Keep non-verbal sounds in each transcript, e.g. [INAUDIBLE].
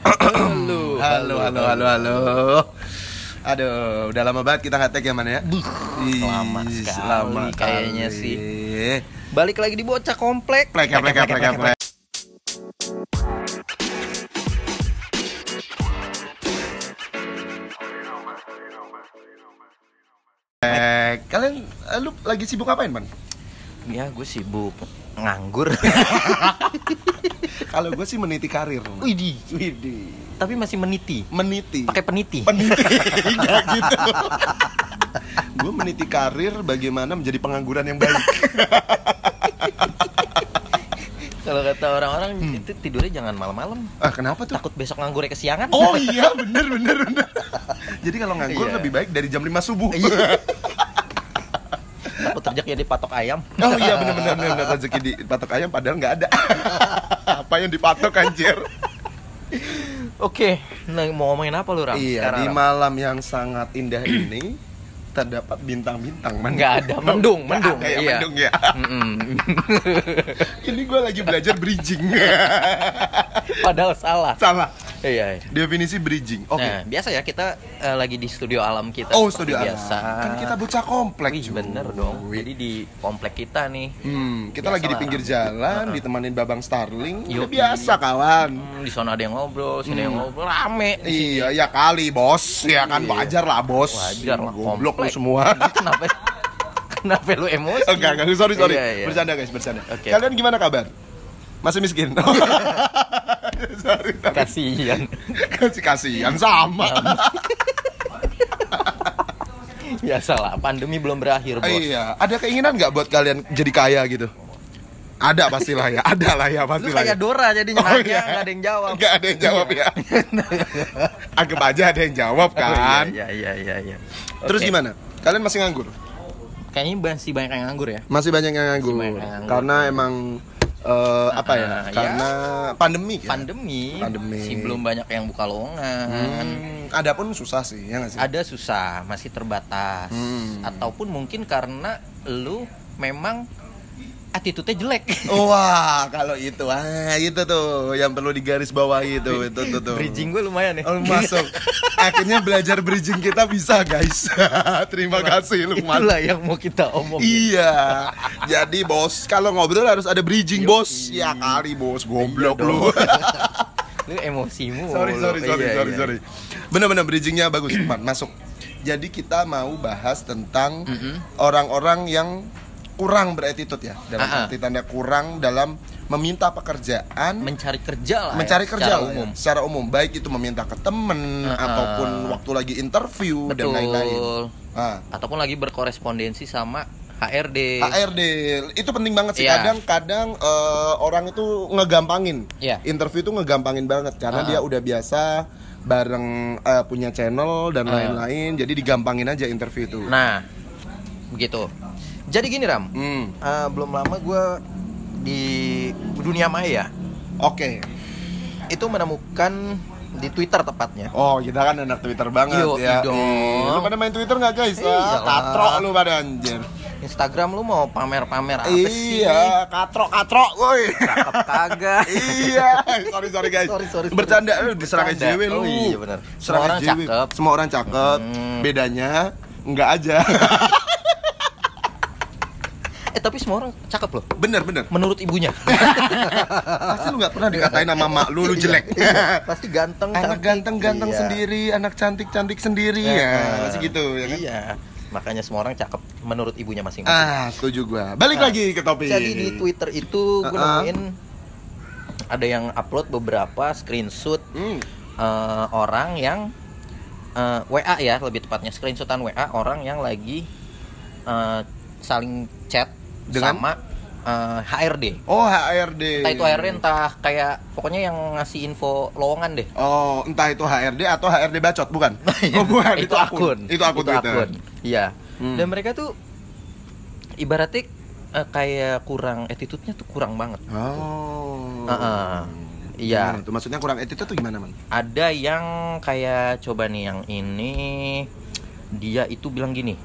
[CLEARS THROAT] Halo, Halo, halo, halo, halo. Aduh, udah lama banget kita nggak tag ya mana ya? Ih, lama sekali kayaknya kali. sih. Balik lagi di bocah komplek. Plek ya, plek ya, plek ya, plek. Eh, kalian eh, lu lagi sibuk ngapain, Man? Ya, gue sibuk nganggur. Kalau gue sih meniti karir. Widih, Widih. tapi masih meniti. Meniti. Pakai peniti. peniti [LAUGHS] gitu. gue meniti karir bagaimana menjadi pengangguran yang baik. Kalau kata orang-orang itu tidurnya jangan malam-malam. Ah, kenapa tuh? Takut besok nganggurnya kesiangan. Oh iya, bener bener bener. Jadi kalau nganggur Iya. lebih baik dari jam 5 subuh. Iya. [LAUGHS] Takut rezekinya dipatok ayam. [LAUGHS] Oh iya bener, bener. rezeki di patok ayam padahal nggak ada. [LAUGHS] Apa yang dipatok anjir? Oke, nah mau ngomongin apa lu Ram? Iya, Sekarang, di Ram? malam yang sangat indah ini [CLEARS THROAT] terdapat bintang-bintang. Man. Nggak ada, mendung, mendung, ada ya, iya. mendung ya. Ini gue lagi belajar bridging. Padahal salah. Salah. Iya. iya. Definisi bridging. Oke. Nah, biasa ya kita eh, lagi di studio alam kita. Oh, studio alam. biasa. Kan kita bocah komplek. Wih, bener dong. Jadi di komplek kita nih. Hmm, kita Biasa lagi di pinggir jalan, Heeh. ditemanin Babang Starling. Yoi. biasa kawan. Hmm, di sana ada yang ngobrol, sini yang ngobrol, rame. Iya, ya kali bos. Ya kan Iya. wajar lah bos. Wajar lah, Goblok lu semua. [LAUGHS] Kenapa? Kenapa lu emosi? enggak, enggak, sorry, sorry. Iya, iya. Bercanda guys, bercanda. Oke. Kalian gimana kabar? Masih miskin? [LAUGHS] sorry, sorry. Kasihan. Kasih kasihan sama. [LAUGHS] Biasa lah, pandemi belum berakhir, Bos. Iya, ada keinginan nggak buat kalian jadi kaya gitu? Ada pastilah ya, ada lah ya Lu pastilah. kayak ya. Dora jadinya Oh, nanya, iya. nggak ada yang jawab. Nggak ada yang jawab ya. [LAUGHS] Anggap aja ada yang jawab kan. Oh, iya, iya, iya, iya. Terus gimana? Kalian masih nganggur? Kayaknya masih banyak yang nganggur ya. Masih banyak yang nganggur. banyak yang nganggur. Karena emang eh, apa ya? Ah, ya. Karena pandemi ya. Pandemi, Pandemi. masih belum banyak yang buka lowongan. Hmm, ada pun susah sih, ya sih? Ada susah, masih terbatas. Hmm. Ataupun mungkin karena lu memang attitude-nya jelek. [LAUGHS] Wah, kalau itu, ah itu tuh yang perlu digaris bawahi itu, itu tuh tuh. Bridging gue lumayan ya. Oh, masuk. Akhirnya belajar bridging kita bisa, guys. [LAUGHS] Terima kasih Lukman. Itulah yang mau kita omongin. Iya. Jadi bos, kalau ngobrol harus ada bridging, bos. Ya kali, bos. Goblok Iya lu. [LAUGHS] lu emosimu. sorry, sorry, sorry, Iya, sorry, iya. sorry. Bener-bener bridgingnya bagus, Lukman. Masuk. Jadi kita mau bahas tentang orang-orang yang kurang beretitut ya. Dalam Ah, ah. arti tanda kurang dalam meminta pekerjaan Mencari kerja lah. mencari ya, kerja secara ya, umum. secara umum baik itu meminta ke temen Ah, ah. ataupun waktu lagi interview dan Betul. lain-lain. Ah. Ataupun lagi berkorespondensi sama HRD. HRD itu penting banget sih. Iya. Kadang-kadang eh, orang itu ngegampangin. Iya. Interview itu ngegampangin banget karena Ah. dia udah biasa bareng eh, punya channel dan lain-lain. Jadi digampangin aja interview itu. Nah, begitu. Jadi gini Ram, Hmm. Eh, belum lama gue di dunia maya Oke. itu menemukan di Twitter tepatnya. Oh, kita kan anak Twitter banget Yo, ya. dong. Eh, Lu pada main Twitter nggak guys? Iyalah. Ah, katrok lu pada anjir. Instagram lu mau pamer-pamer apa sih? Iya, katrok katrok, woi. Cakep kagak. iya, sorry sorry guys. Sorry, sorry, sorry. Bercanda lu diserang. JW lu. Oh iya, benar. Semua orang JW. cakep. Semua orang cakep. Hmm. Bedanya enggak aja. [LAUGHS] Eh tapi semua orang cakep loh. bener bener. Menurut ibunya. [LAUGHS] Pasti lu nggak pernah dikatain nama mak lu lu jelek. Iya, Pasti ganteng. anak cantik. ganteng-ganteng Iya. sendiri, anak cantik-cantik sendiri Iya. ya. Masih gitu ya kan? Iya. Makanya semua orang cakep menurut ibunya masing-masing. Ah, setuju gua. Balik Nah, lagi ke topik. Jadi di Twitter itu gue Uh-uh. nemuin ada yang upload beberapa screenshot Hmm. eh, orang yang eh, WA ya lebih tepatnya screenshotan WA orang yang lagi eh, saling chat Dengan? sama eh, HRD. Oh, HRD. Entah itu HRD entah kayak pokoknya yang ngasih info lowongan deh. Oh, entah itu HRD atau HRD bacot, bukan? [LAUGHS] Oh, bukan, itu, akun. Itu akun Twitter. Iya. Hmm. Dan mereka tuh ibaratnya eh, kayak kurang attitude-nya tuh kurang banget. Oh. Heeh. Iya. Gimana tuh? Maksudnya kurang attitude tuh gimana, Man? Ada yang kayak coba nih yang ini dia itu bilang gini.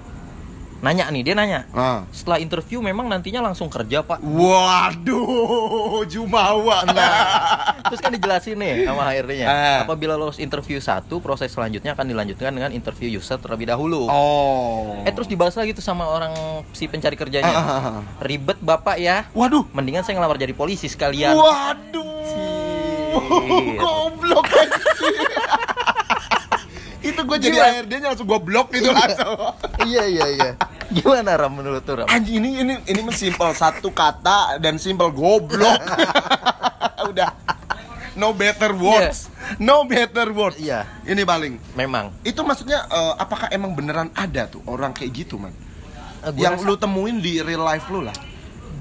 Nanya nih dia nanya Ah. setelah interview memang nantinya langsung kerja pak Waduh, Jumawa. [LAUGHS] terus kan dijelasin nih sama HRD-nya Ah. apabila lolos interview satu proses selanjutnya akan dilanjutkan dengan interview user terlebih dahulu Oh. eh terus dibahas lagi tuh sama orang si pencari kerjanya ah, ah, ah. ribet bapak ya Waduh. mendingan saya ngelamar jadi polisi sekalian Waduh. [LAUGHS] Goblok anjir. Itu gue jadi Gimana? ARD-nya langsung gue blok gitu langsung. iya iya iya gimana ram menurut tuh ram Anjing ini ini ini simpel satu kata dan simpel goblok. [LAUGHS] Udah. No better words. No better words. Iya. Ini paling. memang Itu maksudnya eh, apakah emang beneran ada tuh orang kayak gitu, man? Gua Yang rasa lu temuin di real life lu lah.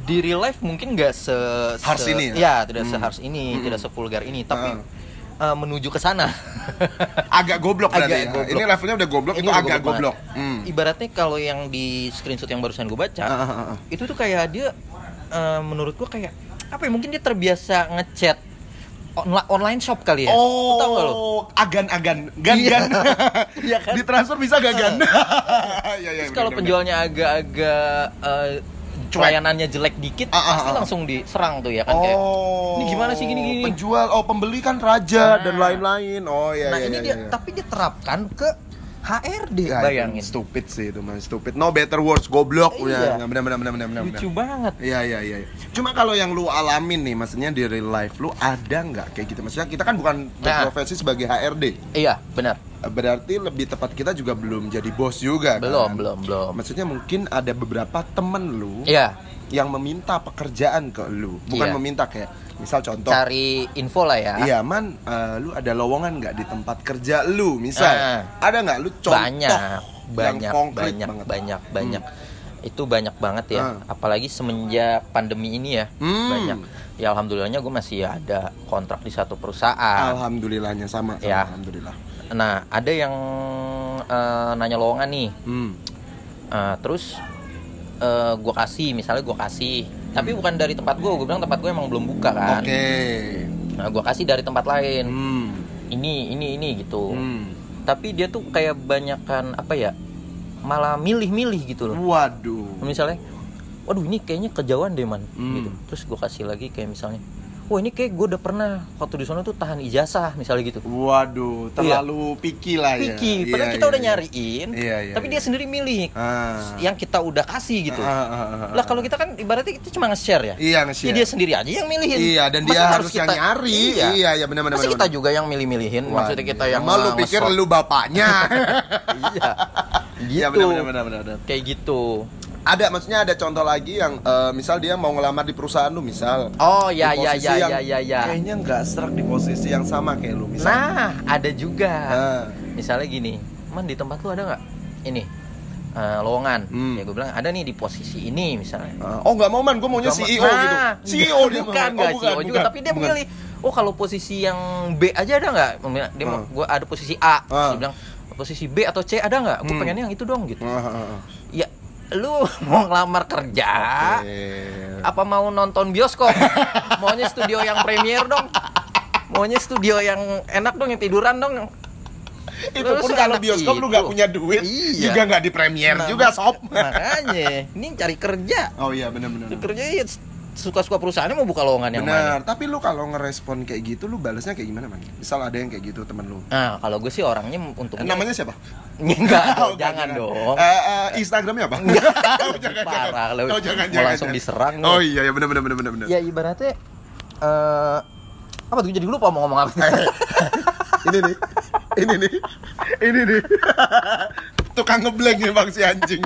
di real life mungkin nggak se, se- ini ya? ya tidak Hmm. seharsh ini Hmm. tidak sevulgar ini tapi Ah. Eh, menuju ke sana [LAUGHS] Agak goblok Agak berarti ya. goblok. Ini levelnya udah goblok, Ini itu agak goblok goblok. Hmm. ibaratnya kalau yang di screenshot yang barusan gue baca ah, ah, ah. itu tuh kayak dia eh, menurut gue kayak apa ya mungkin dia terbiasa ngechat onla- online shop kali ya Lu tahu lo Oh, agan-agan, gan-gan. [LAUGHS] Iya kan? Ditransfer bisa gak gan? [LAUGHS] Iya, iya. Terus kalau bener, bener. penjualnya agak-agak eh, pelayanannya jelek dikit Ah, ah, pasti ah. langsung diserang tuh ya kan kayak Oh. "Ini gimana sih gini-gini?" Penjual, oh pembeli kan raja Nah. dan lain-lain. Oh iya nah iya. ini iya, dia iya. tapi dia terapkan ke HRD Ya, itu bayangin Stupid sih itu man, stupid. No better words, goblok. Iya. Udah, benar benar benar benar benar. lucu banget Iya iya iya. iya. Cuma kalau yang lu alamin nih, maksudnya di real life lu ada nggak kayak gitu? Maksudnya kita kan bukan Nah. berprofesi sebagai HRD. iya benar Berarti lebih tepat kita juga belum jadi bos juga belum kan? belum belum Maksudnya mungkin ada beberapa temen lu iya yang meminta pekerjaan ke lu, bukan Iya. meminta kayak misal contoh. cari info lah ya Iya man, eh, lu ada lowongan nggak di tempat kerja lu, misal Ah. ada nggak lu contoh banyak banyak banyak banget. banyak banyak itu banyak banget ya Ah. apalagi semenjak pandemi ini ya Hmm. banyak ya alhamdulillahnya gue masih ada kontrak di satu perusahaan Alhamdulillahnya sama, sama Ya. alhamdulillah. Nah ada yang eh, nanya lowongan nih Hmm. Eh, terus eh gue kasih misalnya gue kasih tapi bukan dari tempat gue gue bilang tempat gue emang belum buka kan Oke. nah gue kasih dari tempat lain Hmm. ini ini ini gitu Hmm. tapi dia tuh kayak banyakan apa ya malah milih-milih gitu loh Waduh. misalnya waduh ini kayaknya kejauhan deh man Hmm. gitu terus gue kasih lagi kayak misalnya wah ini kayak gue udah pernah waktu di sana tuh tahan ijazah misalnya gitu Waduh, terlalu picky lah ya. Picky, Iya, padahal kita iya, udah iya. nyariin Iya, iya, tapi iya. dia sendiri milih Ah. yang kita udah kasih gitu Ah, ah, ah, ah. lah kalau kita kan ibaratnya itu cuma nge-share ya Iya Ya, nge-share. dia sendiri aja yang milihin Iya, dan Masa dia harus yang kita- nyari. iya, Iya, iya benar-benar. Masa kita juga yang milih-milihin maksudnya kita yang Emang lu nge- pikir lu bapaknya? [LAUGHS] iya Iya gitu benar benar benar benar. kayak gitu Ada maksudnya ada contoh lagi yang eh, misal dia mau ngelamar di perusahaan lu misal. oh ya ya ya ya ya ya Kayaknya nggak serak di posisi yang sama kayak lu misal. nah ada juga Ah. misalnya gini man di tempat lu ada nggak ini eh, lowongan Hmm. ya gue bilang ada nih di posisi ini misalnya Ah, oh nggak mau man, gue maunya CEO gitu. Nah, CEO dia bukan Oh, nggak bukan, CEO juga bukan, tapi dia bukan. memilih oh kalau posisi yang B aja ada nggak dia Ah. mau gua ada posisi A Ah. dia bilang posisi B atau C ada nggak gue Hmm. pengennya yang itu dong gitu Ah, ah, ah. ya lu [LAUGHS] mau ngelamar kerja Oke. apa mau nonton bioskop [LAUGHS] maunya studio yang premier dong maunya studio yang enak dong yang tiduran dong Itu Lu pun kalau bioskop lu nggak itu. punya duit, Iya. juga nggak di premier Nah, juga sob. makanya ini cari kerja Oh iya benar-benar. kerja ya suka-suka perusahaannya mau buka lowongan yang mana Benar, tapi lu kalau ngerespon kayak gitu lu balasnya kayak gimana man? Misal ada yang kayak gitu temen lu. nah kalau gue sih orangnya untungnya Namanya siapa? [LAUGHS] enggak Oh, jangan jangan. dong Eh, eh, Instagramnya apa? [LAUGHS] oh, jangan, parah jangan. lu Oh, jangan, mau jangan, langsung jangan. diserang. Oh iya, ya benar benar benar benar benar. ya ibaratnya eh apa tuh jadi lupa mau ngomong apa [LAUGHS] ini nih. Ini nih. Ini nih. Tukang ngeblank nih Bang si anjing.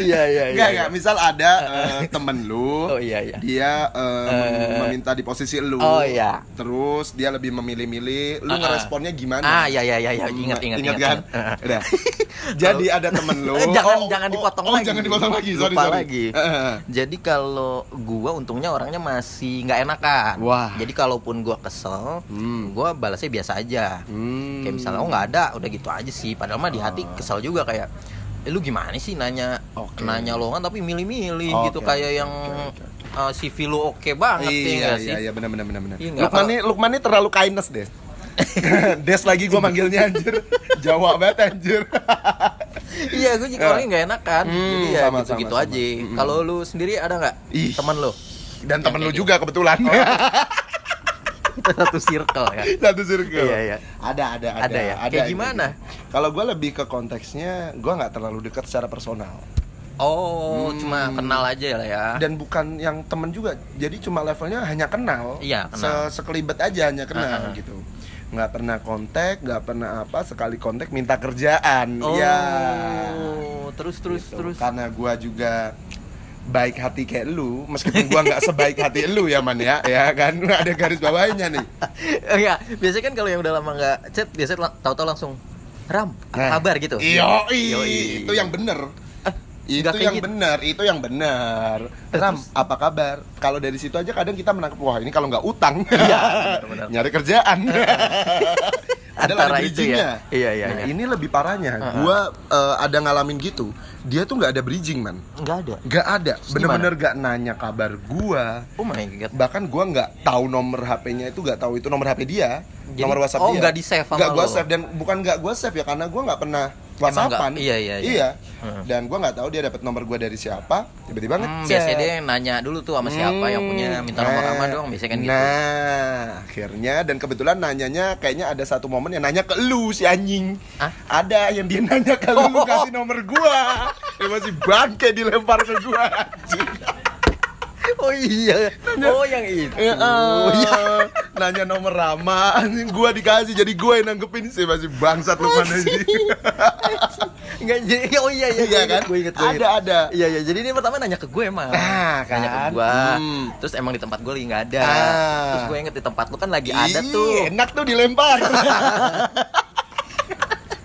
Iya iya Enggak, enggak. Misal ada [LAUGHS] eh, temen lu. Oh, iya, iya. Dia mem- Eh. meminta di posisi lu. Oh, iya. Terus dia lebih memilih-milih, lu Ah, ah. ngeresponnya gimana? ah iya iya iya iya ingat ingat ingat kan? ingat. Udah. [LAUGHS] Jadi ada temen lu. [LAUGHS] Jangan Oh, jangan oh, dipotong oh, lagi. jangan dipotong lagi. Sorry, Lupa sorry. lagi. Jadi kalau gua untungnya orangnya masih nggak enakan. Wah. Jadi kalaupun gua kesel, Hmm. gua balasnya biasa aja. Hmm. Kayak misalnya oh nggak ada, udah gitu aja sih. Padahal mah di hati kesel juga kayak eh, lu gimana sih nanya Oke. nanya lowongan tapi milih-milih Oke, gitu kayak yang oke, oke. uh, CV lu oke banget ya Iya, sih? iya, iya, benar benar benar benar. Iya, nggak Lukman apa- nih, Lukman nih terlalu kindness deh. [LAUGHS] Des lagi gua manggilnya anjir. Jawa banget anjir. [LAUGHS] iya gue juga Ya. orangnya nggak enak kan Hmm, jadi ya sama, gitu gitu sama, aja. Mm-mm. kalau lu sendiri ada nggak Ih. temen lu Dan temen lu juga kebetulan. [LAUGHS] satu circle ya [LAUGHS] Satu circle. Iya, iya. Ada, ada, ada. Ada ya? Kayak yang gimana? gitu. Kalau gue lebih ke konteksnya, gue nggak terlalu dekat secara personal. oh Hmm. cuma kenal aja lah ya Dan bukan yang temen juga. Jadi cuma levelnya hanya kenal. Iya, kenal. Se- sekelibet aja hanya kenal Ah. gitu. Nggak pernah kontak, nggak pernah apa. Sekali kontak minta kerjaan. oh Ya. terus terus Gitu. terus Karena gue juga baik hati kayak lu, meskipun gua nggak sebaik hati [LAUGHS] lu ya man ya, ya kan ada garis bawahnya nih. [LAUGHS] Iya, biasanya kan kalau yang udah lama nggak chat, biasanya la- tahu-tahu langsung Ram, Nah, kabar gitu. Iyo, Yoi. itu yang bener. itu nggak kayak yang gitu. bener, itu yang bener. Ram, apa kabar? Kalau dari situ aja kadang kita menangkap wah ini kalau nggak utang, Iya, [LAUGHS] benar-benar. nyari kerjaan. Ada Antara itu ya. Iya, iya, Nah, iya. ini lebih parahnya. Gua eh, ada ngalamin gitu. Dia tuh nggak ada bridging man, Nggak ada. nggak ada. Bener-bener nggak nanya kabar gua. Oh my god. bahkan gua nggak tahu nomor HP-nya itu nggak tahu itu nomor HP dia Jadi- nomor WhatsApp oh, dia nggak di-save sama nggak gua lo? save dan bukan nggak gua save ya karena gua nggak pernah WhatsAppan nggak? Iya, iya, iya. Hmm. dan gua nggak tahu dia dapat nomor gua dari siapa tiba-tiba Hmm, biasanya dia nanya dulu tuh sama siapa yang punya minta nomor Nah, aman dong, biasanya kan gitu. Nah, akhirnya dan kebetulan nanyanya kayaknya ada satu momen yang nanya ke lu si anjing. Hah? Ada yang dia nanya ke lu [LAUGHS] Oh. kasih nomor gua. Dia masih bangke dilempar ke gua. Oh iya. Oh yang itu. Ya, ah, nanya nomor Rama, anjing gua dikasih jadi gua yang nanggepin sih masih bangsat lu mana sih. Enggak jadi oh iya iya Iya kan? Gue inget gue Ada, ada. Iya iya jadi dia pertama nanya ke gue emang. Nah, Nanya ke kan? gue. Hmm. Terus emang di tempat gue lagi nggak ada. Ah. Terus gue inget di tempat lu kan lagi ada Ih, tuh. Enak tuh dilempar. [LAUGHS]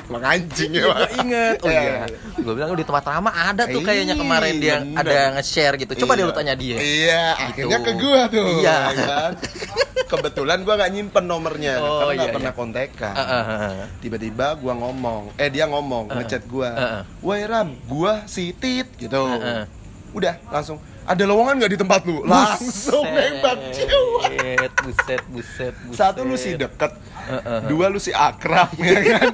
Emang anjing ya, Pak. Gue inget. Oh Iya, iya. iya. Gue bilang "Oh, di tempat Rama ada tuh kayaknya kemarin dia bener. ada nge-share gitu. Coba Iya. dia lu tanya dia. Iya, Gitu. akhirnya ke gua tuh. Iya. ya kan? Kebetulan gua nggak nyimpen nomornya Oh, karena iya, pernah iya. kontekan. Ah, ah, ah, ah. Tiba-tiba gua ngomong, eh dia ngomong, ngechat gua. Ah, ah. "Woi Ram, gua si Tit." gitu. Ah, ah. Udah, langsung ada lowongan nggak di tempat lu? Langsung nembak ciuman. Buset, buset, buset, buset. Satu lu si deket, Heeh. dua lu si akrab, ya kan?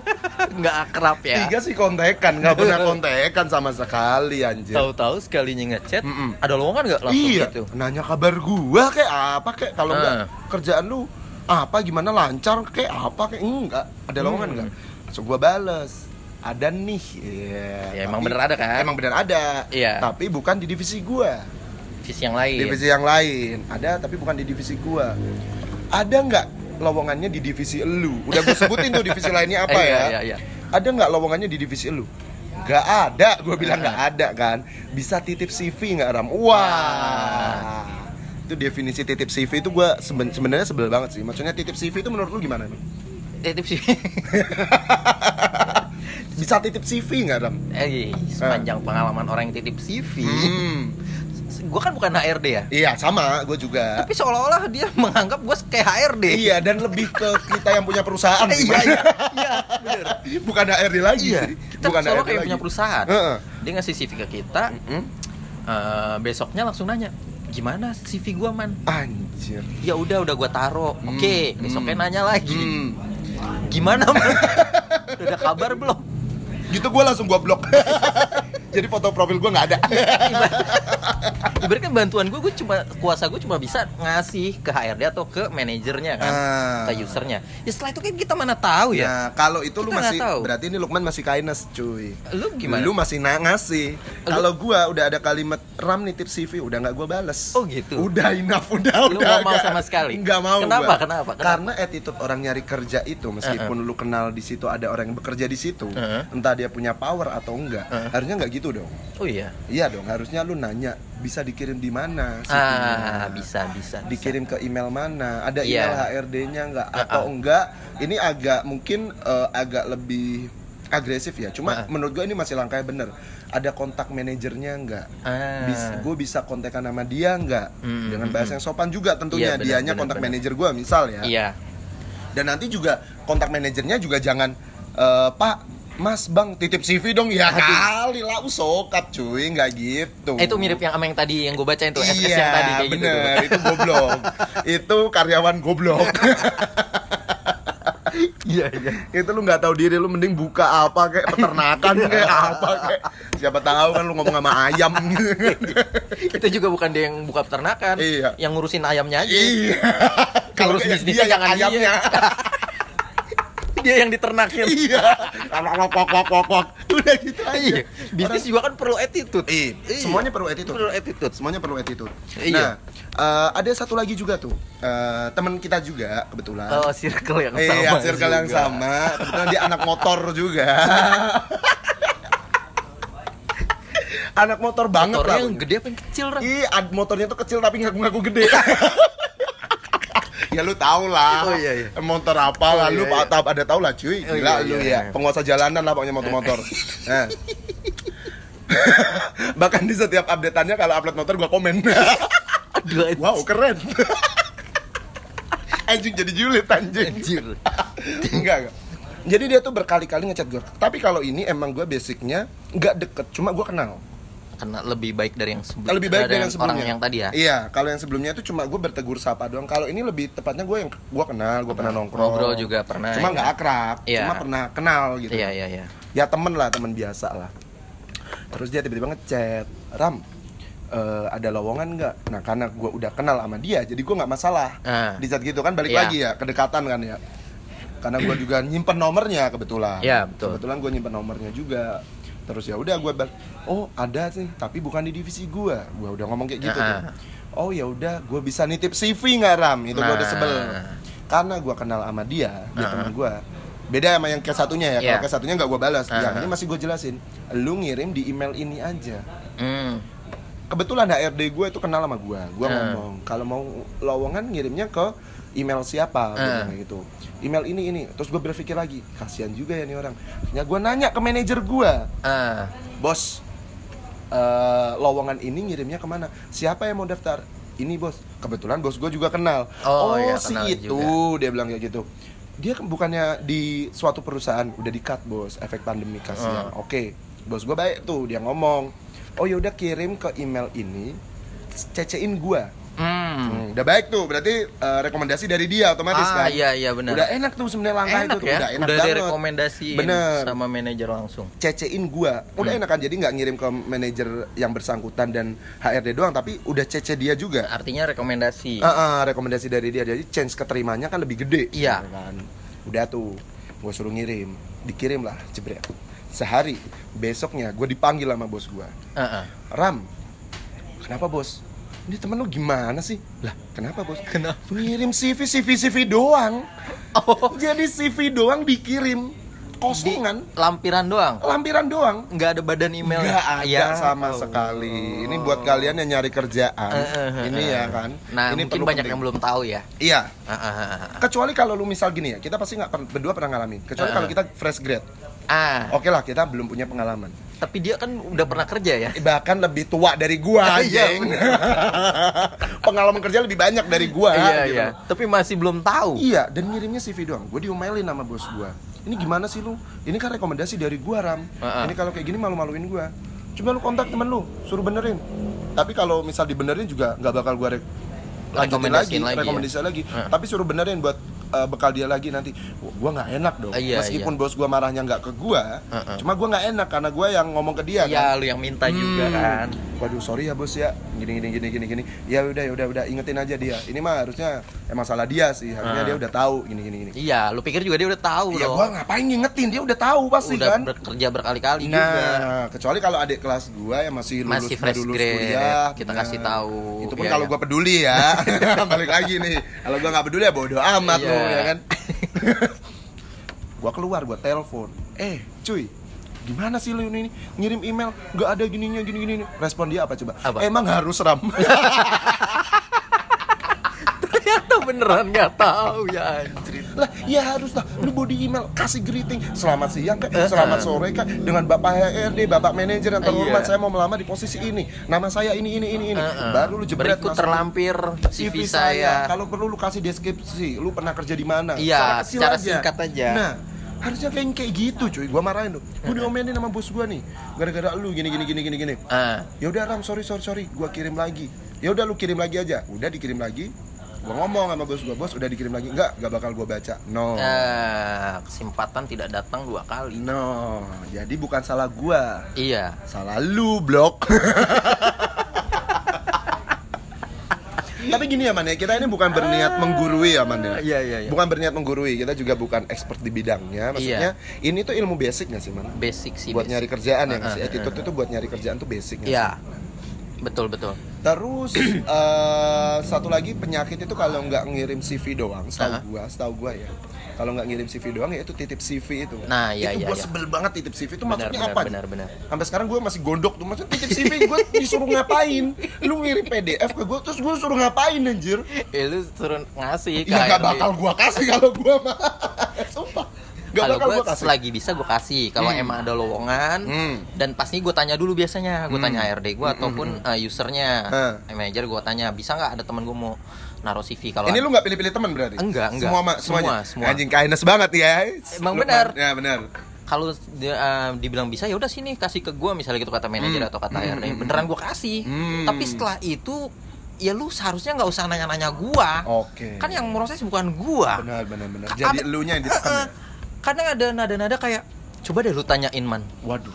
nggak akrab ya. Tiga si kontekan, nggak pernah [LAUGHS] kontekan sama sekali anjir. Tahu-tahu sekalinya ngechat, Mm-mm. ada lowongan nggak langsung iya, gitu? nanya kabar gua kayak apa kayak kalau enggak Ah. kerjaan lu apa gimana lancar kayak apa kayak enggak ada lowongan Hmm. enggak langsung gua bales ada nih Iya, Ya, emang tapi- bener ada kan? emang bener ada Iya. tapi bukan di divisi gua Visi yang lain. divisi yang lain. Ada tapi bukan di divisi gua. Ada nggak lowongannya di divisi elu udah gue sebutin tuh divisi lainnya apa Eh, ya. iya, iya, iya. ada nggak lowongannya di divisi elu nggak ada gue bilang nggak ada kan. Bisa titip CV nggak ram? Wah. Itu definisi titip CV itu gue seben- sebenarnya sebel banget sih. Maksudnya titip CV itu menurut lu gimana nih Titip sih. [LAUGHS] bisa titip CV nggak ram? Eh, sepanjang pengalaman orang yang titip CV, hmm. Gue kan bukan HRD ya. iya sama gue juga Tapi seolah-olah dia menganggap gue kayak HRD. iya dan lebih ke kita yang punya perusahaan sih, iya, iya, iya, bener. bukan HRD lagi Iya, kita bukan HRD kayak lagi. punya perusahaan. Heeh. Dia ngasih CV ke kita, Hmm? eh, besoknya langsung nanya, gimana CV gua man? Anjir. Ya udah, udah gua taro. Oke, Hmm, besoknya hmm. nanya lagi, Hmm. gimana man? [LAUGHS] udah ada kabar belum? Gitu gue langsung gua blok. [LAUGHS] Jadi foto profil gue nggak ada. [LAUGHS] Ibaratnya bantuan gue, gue cuma kuasa gue cuma bisa ngasih ke HRD atau ke manajernya kan, Ah. ke usernya. Ya setelah itu kan kita mana tahu ya. Nah, kalau itu lu Kita nggak masih tahu. berarti ini Lukman masih kindness, cuy. Lu gimana? Lu masih ngasih. Lu- Kalau gua udah ada kalimat ram nitip CV, udah nggak gua bales. Oh, gitu? Udah enough, udah Lu udah. nggak mau sama sekali? Nggak mau. Kenapa? gua. Kenapa? Kenapa? Karena attitude orang nyari kerja itu meskipun lu kenal di situ ada orang yang bekerja di situ, Uh-uh. entah dia punya power atau enggak, Uh-uh. harusnya nggak gitu dong. Oh iya. Iya dong, harusnya lu nanya bisa dikirim di mana. Ah, bisa, bisa. bisa. dikirim ke email mana ada Iya. email HRD-nya nggak Uh-uh. atau enggak ini agak mungkin eh, agak lebih agresif ya cuma Uh-uh. menurut gue ini masih langkahnya bener ada kontak manajernya nggak Ah. Bis, gue bisa kontekan sama dia nggak Hmm, dengan hmm, bahasa yang sopan juga tentunya Iya, benar, dianya kontak manajer gue misal ya Iya. dan nanti juga kontak manajernya juga jangan eh, Pak Mas Bang titip CV dong ya Aduh. kali lah sokap cuy nggak gitu Eh, itu mirip yang sama yang tadi yang gue bacain tuh SS iya, yang tadi kayak gitu. bener, itu goblok. [LAUGHS] itu karyawan goblok. Iya, iya. itu lu nggak tahu diri lu mending buka apa kayak peternakan kayak apa kayak siapa tahu kan lu ngomong sama ayam [LAUGHS] Itu juga bukan dia yang buka peternakan, Iya. yang ngurusin ayamnya aja. iya Kalau bisnisnya dia yang jangan ayamnya Dia [LAUGHS] yang diternakin. iya kok kok kok kok kok udah gitu aja Iya. Bisnis juga kan perlu attitude. Iya, semuanya perlu attitude. Perlu attitude. Semuanya perlu attitude. Iya. Nah, eh, ada satu lagi juga tuh, eh, teman kita juga kebetulan. Oh, circle yang sama. Iya, circle yang juga. sama. Kebetulan dia anak motor juga. [LAUGHS] anak motor banget Motornya lah. yang gede apa yang kecil? Iya, motornya tuh kecil tapi ngaku-ngaku gede. [LAUGHS] [LAUGHS] ya lu tau lah. Oh, iya, iya. motor apa Oh, lah iya, lu iya. ada tahu lah cuy. Oh, gila iya, lu iya. ya. penguasa jalanan lah pokoknya motor-motor. [LAUGHS] Nah. [LAUGHS] bahkan di setiap updateannya kalau upload motor gua komen. Aduh, wow keren. Anjing jadi julid anjing. Anjir. enggak enggak. Jadi dia tuh berkali-kali ngechat gue tapi kalau ini emang gue basicnya nggak deket cuma gue kenal Karena lebih baik dari yang sebelumnya. lebih baik dari yang orang sebelumnya yang tadi ya. iya kalau yang sebelumnya itu cuma gue bertegur sapa doang kalau ini lebih tepatnya gue yang gue kenal gue pernah nongkrong Ngobrol juga pernah, cuma ya. nggak akrab Iya. cuma pernah kenal gitu Iya, iya, iya. ya temen lah temen biasa lah terus dia tiba-tiba ngechat ram eh, ada lowongan nggak nah karena gue udah kenal sama dia jadi gue nggak masalah Ah. di saat gitu kan balik Iya. lagi ya kedekatan kan ya karena gue juga nyimpen nomornya kebetulan Iya, betul. kebetulan gue nyimpen nomornya juga terus ya udah gue balik oh ada sih tapi bukan di divisi gue gue udah ngomong kayak gitu tuh. Ah. oh ya udah gue bisa nitip CV nggak ram itu gue udah Nah. sebel karena gue kenal sama dia dia Ah. teman gue beda sama yang ke satunya ya kalau Iya. ke satunya nggak gue balas Ah. yang ini masih gue jelasin lu ngirim di email ini aja Hmm. kebetulan HRD gue itu kenal sama gue gue Ah. ngomong kalau mau lowongan ngirimnya ke email siapa? Kayak gitu. Email ini ini. Terus gue berpikir lagi kasihan juga ya nih orang. Ya gue nanya ke manajer gue Ah. bos eh, lowongan ini ngirimnya ke mana? Siapa yang mau daftar? Ini bos. Kebetulan bos gue juga kenal. Oh, iya, si kenal itu dia bilang kayak gitu. Dia kan bukannya di suatu perusahaan udah di cut bos. Efek pandemi kasihan. Oh. oke bos gue baik tuh dia ngomong. Oh yaudah kirim ke email ini cecein gue Hmm. Hmm, udah baik tuh berarti eh, rekomendasi dari dia otomatis Ah, kan? iya, iya, benar. udah enak tuh sebenarnya langkah Enak itu tuh ya, udah enak udah banget. direkomendasiin bener. sama manajer langsung. cecein gua. Udah enak kan jadi nggak ngirim ke manajer yang bersangkutan dan HRD doang tapi udah cece dia juga. Artinya rekomendasi. Ah, ah, rekomendasi dari dia. Jadi chance keterimanya kan lebih gede. Iya. ya kan? Udah tuh gue suruh ngirim. Dikirim lah jebret. Sehari besoknya gue dipanggil sama bos gue Heeh. Ram kenapa bos ini temen lu gimana sih lah kenapa bos Kenapa? ngirim CV CV CV doang Oh, jadi CV doang dikirim kosongan lampiran doang. lampiran doang Nggak ada badan email. Nggak ada Ya sama Allah. sekali. Ini buat kalian yang nyari kerjaan. Eh, eh, eh, ini ya kan. Nah, ini mungkin banyak penting. yang belum tahu ya. Iya. Ah, ah, ah. Kecuali kalau lu misal gini ya, kita pasti nggak berdua pernah ngalamin. Kecuali kalau kita fresh grade. Ah, Oke lah, kita belum punya pengalaman. tapi dia kan udah pernah kerja ya. Eh, Bahkan lebih tua dari gua, [LAUGHS] Iya, Jeng. [LAUGHS] pengalaman kerja lebih banyak dari gua. Iya, gitu. iya. Tapi masih belum tahu. Iya, dan ngirimnya CV doang. Gue diomelin sama bos gua. Ini gimana sih lu? Ini kan rekomendasi dari gua, Ram. Heeh. Ini kalau kayak gini malu-maluin gua. Coba lu kontak temen lu, suruh benerin. Tapi kalau misal dibenerin juga nggak bakal gua rek lanjutin lagi, lagi ya? rekomendasi lagi. Heeh. Tapi suruh benerin buat uh, bekal dia lagi nanti. Gua nggak enak dong. Iya, Meskipun bos gua marahnya nggak ke gua, Heeh. cuma gua nggak enak karena gua yang ngomong ke dia Iya, kan. lu yang minta juga Hmm. kan. Waduh, sorry ya bos ya. Gini gini gini gini gini. Ya udah ya udah udah ingetin aja dia. Ini mah harusnya emang salah dia sih. Harusnya Ah. dia udah tahu gini gini gini. Iya, lu pikir juga dia udah tahu Ya gua ngapain ngingetin dia udah tahu pasti udah kan. bekerja berkali-kali Nah, juga. kecuali kalau adik kelas gua yang masih lulus Masih fresh lulus grade, kuliah, kita nah, kasih tahu. Itu pun Iya, kalau iya. gua peduli ya. [LAUGHS] Balik lagi nih. Kalau gua nggak peduli ya bodo amat Iya. lu ya kan. [LAUGHS] gua keluar, gua telepon. Eh, cuy, gimana sih lu ini ngirim email nggak ada gininya gini gini respon dia apa coba Apa? emang harus ram [LAUGHS] [LAUGHS] Ternyata beneran nggak tahu ya anjir. Lah ya harus lah. Lu body email kasih greeting. Selamat siang kak Eh, selamat eh. sore kak dengan bapak HRD bapak manajer yang terhormat Iya. saya mau melamar di posisi ini. Nama saya ini ini ini ini. Eh, baru lu jebret berikut terlampir CV saya. kalau perlu lu kasih deskripsi lu pernah kerja di mana? Iya, secara singkat aja. nah harusnya kayak kayak gitu cuy. Gua marahin tuh gua diomelin sama bos gua nih. Gara-gara lu gini gini gini gini gini. Ah, ya udah ram sorry sorry sorry. Gua kirim lagi. Ya udah lu kirim lagi aja. Udah dikirim lagi Gue ngomong sama bos gue, bos udah dikirim lagi Enggak, gak bakal gue baca No Eh, kesempatan tidak datang dua kali. No, jadi bukan salah gua, Iya. salah lu blok. [LAUGHS] Tapi gini ya man ya, kita ini bukan berniat menggurui ya man ya. Iya, iya, iya. Bukan berniat menggurui, kita juga bukan expert di bidangnya. Maksudnya ini tuh ilmu basic nggak sih man? Basic sih. buat basic. nyari kerjaan ya nggak sih? Uh, uh, Attitude itu buat nyari kerjaan tuh basic nggak Iya. sih? Betul betul. Terus [CLEARS THROAT] eh, satu lagi penyakit itu kalau nggak ngirim CV doang, setahu Uh-huh. gua, setahu gua ya. Kalau nggak ngirim CV doang ya itu titip CV itu. Nah, iya, itu iya, gua iya. sebel banget titip CV itu Benar maksudnya benar apa? benar benar. Sampai sekarang gue masih gondok tuh Maksudnya titip CV gue [LAUGHS] disuruh ngapain Lu ngirim PDF ke gue Terus gue suruh ngapain anjir Eh lu suruh ngasih Ya gak HRD. bakal gue kasih kalau gue mah [LAUGHS] Sumpah Gak Kalau gue selagi bisa gue kasih. Kalau Hmm. emang ada lowongan Hmm. dan pasti gue tanya dulu biasanya. Gue Hmm. tanya HRD gue ataupun uh, usernya, Hah. eh, manager gue tanya bisa nggak ada teman gue mau naruh CV kalau Ini lu gak pilih-pilih teman berarti? Enggak, enggak. Semua, ma- Semua, semuanya? semua. Anjing kindness banget ya Emang Lu- benar. Ya benar kalau uh, dibilang bisa ya udah sini kasih ke gue misalnya gitu kata manajer Hmm. atau kata Hmm, HRD hmm, beneran gue kasih Hmm. tapi setelah itu ya lu seharusnya nggak usah nanya-nanya gua Oke kan yang proses bukan gua Benar benar benar Jadi ada- elunya yang ditekan ya? Kadang ada nada-nada kayak coba deh lu tanyain man Waduh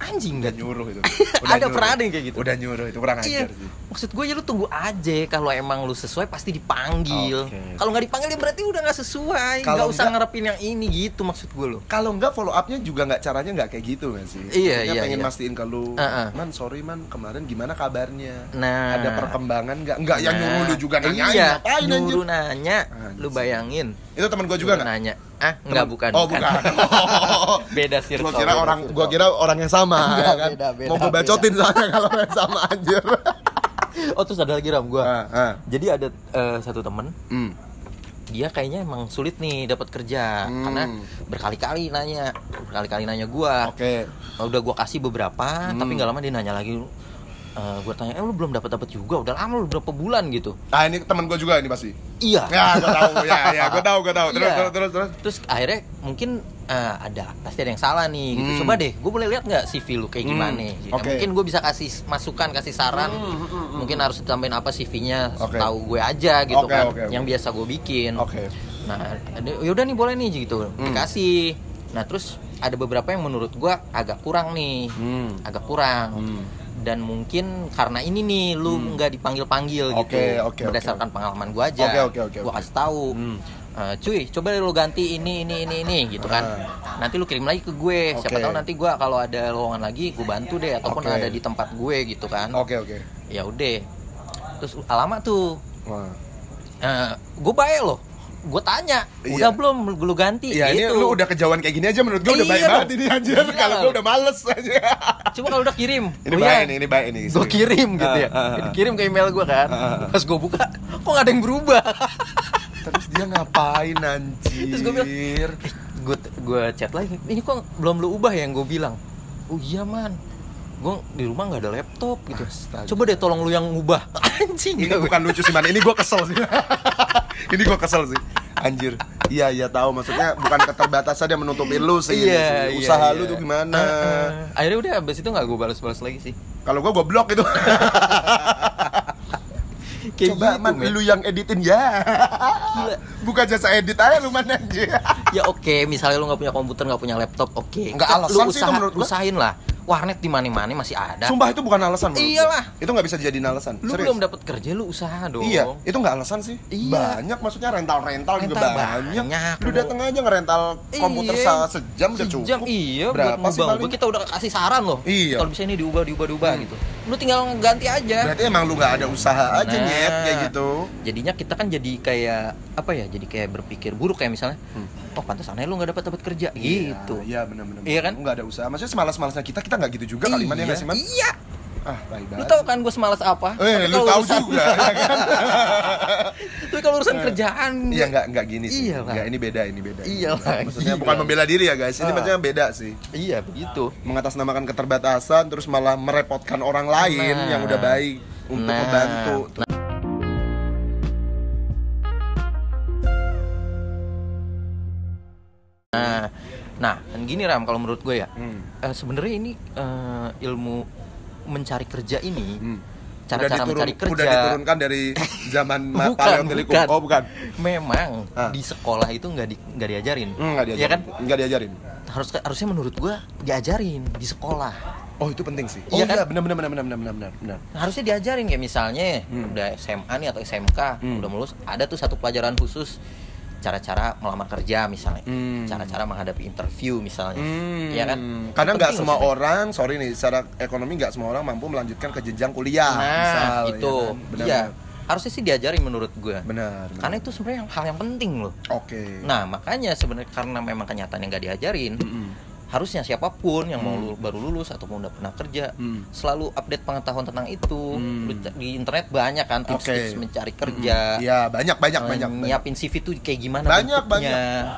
anjing Udah nyuruh itu [LAUGHS] Ada nyuruh. pernah ada yang kayak gitu? Udah nyuruh itu kurang Iya, ajar sih maksud gue ya lu tunggu aja kalau emang lu sesuai pasti dipanggil. Oke. Kalau nggak dipanggil ya berarti udah nggak sesuai. Kalau Nggak usah nggak- ngarepin yang ini gitu maksud gue lo. kalau enggak follow upnya juga nggak caranya nggak kayak gitu nggak sih? Iya, Maksudnya iya, pengen iya. mastiin ke lu, Uh-uh. man sorry man kemarin gimana kabarnya? Nah, Ada perkembangan nggak? Nggak yang Nah, nyuruh lu juga nanyain iya, ngapain anjir? nyuruh nanya, lu Anjir. bayangin. Itu teman gue juga nggak? nanya. Ah, enggak bukan. Oh bukan. [LAUGHS] beda circle. Gua kira orang, gua kira orang yang sama Enggak, ya kan. beda, beda, Mau gue bacotin soalnya kalau yang sama anjir. [LAUGHS] Oh, terus ada lagi ram gua. Ah, ah. Jadi ada eh, satu temen Hmm. dia kayaknya emang sulit nih dapat kerja Hmm. karena berkali-kali nanya, berkali-kali nanya gua. Oke. udah gua kasih beberapa Hmm. tapi nggak lama dia nanya lagi Eh gue tanya eh lu belum dapat dapat juga udah lama lu berapa bulan gitu Ah ini teman gue juga ini pasti. iya Ya, gue tahu. Ya, ya, gue tahu, gue tahu. Terus, Iya. terus, terus, terus. terus akhirnya mungkin eh, ada pasti ada yang salah nih gitu Hmm. coba deh gue boleh lihat nggak CV lu kayak Hmm. gimana gitu. Oke. mungkin gue bisa kasih masukan kasih saran Hmm, hmm, hmm, mungkin harus ditambahin apa CV-nya Oke. tahu gue aja gitu Oke, kan oke, oke. yang biasa gue bikin Oke. nah ada- yaudah nih boleh nih gitu Hmm. dikasih nah terus ada beberapa yang menurut gue agak kurang nih Hmm. agak kurang Hmm. Dan mungkin karena ini nih lu Hmm. nggak dipanggil panggil Oke, gitu oke, berdasarkan pengalaman gua aja Oke, oke, oke, gua kasih tahu Hmm. "Eh, cuy coba lu ganti ini ini ini ini gitu kan nanti lu kirim lagi ke gue siapa Ah. Oke. tahu nanti gua kalau ada lowongan lagi gue bantu deh ataupun Oke. ada di tempat gue gitu kan Oke, oke. ya udah terus alamat tuh Wah. eh gue baik loh gue tanya Iya. udah belum lu ganti Iya, ini gitu lu udah kejauhan kayak gini aja menurut gue udah Iya baik dong. banget ini anjir. Iya. Kalau gue udah males aja. coba kalau udah kirim [LAUGHS] Ini Oh baik iya. ini, ini baik ini. gue kirim gitu ya Ah, ah, ah. kirim ke email gue kan Ah, ah, ah. pas gue buka kok gak ada yang berubah [LAUGHS] Terus dia ngapain anjir? Terus gua bilang, gue gue chat lagi ini kok belum lu ubah ya yang gue bilang oh iya man gue di rumah nggak ada laptop gitu Astaga. coba deh tolong lu yang ubah [LAUGHS] anjing ini bukan lucu sih man, ini gue kesel sih. [LAUGHS] ini gue kesel sih. Anjir. Iya, iya tahu maksudnya bukan keterbatasan yang menutupi lu sih. iya iya, Usaha iya. lu tuh gimana? Ah, ah. akhirnya udah abis itu nggak gue balas-balas lagi sih Kalau gue gue blok itu. [LAUGHS] kayak Coba gitu man, men. lu yang editin ya. Gila. Buka jasa edit aja lu man anjir. ya oke misalnya lu nggak punya komputer nggak punya laptop oke Nggak Lu alasan sih itu menurut gua. usahain lah warnet di mana-mana masih ada Sumpah itu bukan alasan Iyalah. Itu nggak bisa dijadiin alasan. lu Serius. belum dapat kerja lu usaha dong Iya, itu nggak alasan sih. Iya. Banyak maksudnya rental-rental juga Rental banyak. banyak. Lu datang aja ngerental komputer Iya. sejam udah cukup. Sejam, iya Berapa buat sih ngubah paling? kita udah kasih saran loh Iya. kalau bisa ini diubah diubah diubah gitu lu tinggal ganti aja Berarti emang lu nggak ada usaha aja Nah. nyet kayak gitu. jadinya kita kan jadi kayak apa ya jadi kayak berpikir buruk kayak misalnya oh pantesannya lu nggak dapat dapat kerja gitu Iya, benar-benar. Iya kan? Nggak ada usaha. Maksudnya semalas-malasnya kita kita nggak gitu juga kali mana ya nggak sih man? iya Ah, lu tahu kan gue semalas apa Eh, Tapi lu tahu urusan- juga ya kan? [LAUGHS] tapi kalau urusan kerjaan Iya nggak nggak gini sih. Iya. Nggak ini beda ini beda. Iya lah, Maksudnya gila. bukan membela diri ya guys. Ini Ah. maksudnya beda sih. iya begitu Mengatasnamakan keterbatasan terus malah merepotkan orang lain Nah. yang udah baik untuk Nah. membantu. Nah dan gini ram kalau menurut gue ya Hmm. eh, sebenarnya ini eh, ilmu mencari kerja ini Hmm. cara-cara diturun- mencari kerja. Udah diturunkan dari [LAUGHS] zaman Ma- Bukan, Paleolithikum. bukan. Oh, bukan. Memang Ah. di sekolah itu nggak di nggak diajarin. Hmm, nggak diajarin. Ya kan? Nggak diajarin. Harus harusnya menurut gua diajarin di sekolah. Oh, itu penting sih. Oh, Iya iya, kan? benar benar benar benar benar benar benar. Harusnya diajarin kayak misalnya Hmm. udah SMA nih atau SMK, Hmm. udah lulus, ada tuh satu pelajaran khusus cara-cara melamar kerja misalnya, Hmm. cara-cara menghadapi interview misalnya, Hmm, ya kan? Karena nggak semua loh, orang, sorry nih, secara ekonomi nggak semua orang mampu melanjutkan ke jenjang kuliah. Nah, misal, itu, ya kan? Benar, iya. benar. Harusnya sih diajarin menurut gue. Benar. benar. Karena itu sebenarnya hal yang penting loh. Oke. Nah, makanya sebenarnya karena memang kenyataan yang nggak diajarin, Mm-mm. Harusnya siapa pun yang mau Hmm. lu- baru lulus ataupun udah pernah kerja, Hmm. selalu update pengetahuan tentang itu. Hmm. Di internet banyak kan tips-tips mencari kerja. Iya, banyak banyak banyak. banyak. nyiapin CV tuh kayak gimana banyak bentuknya, banyak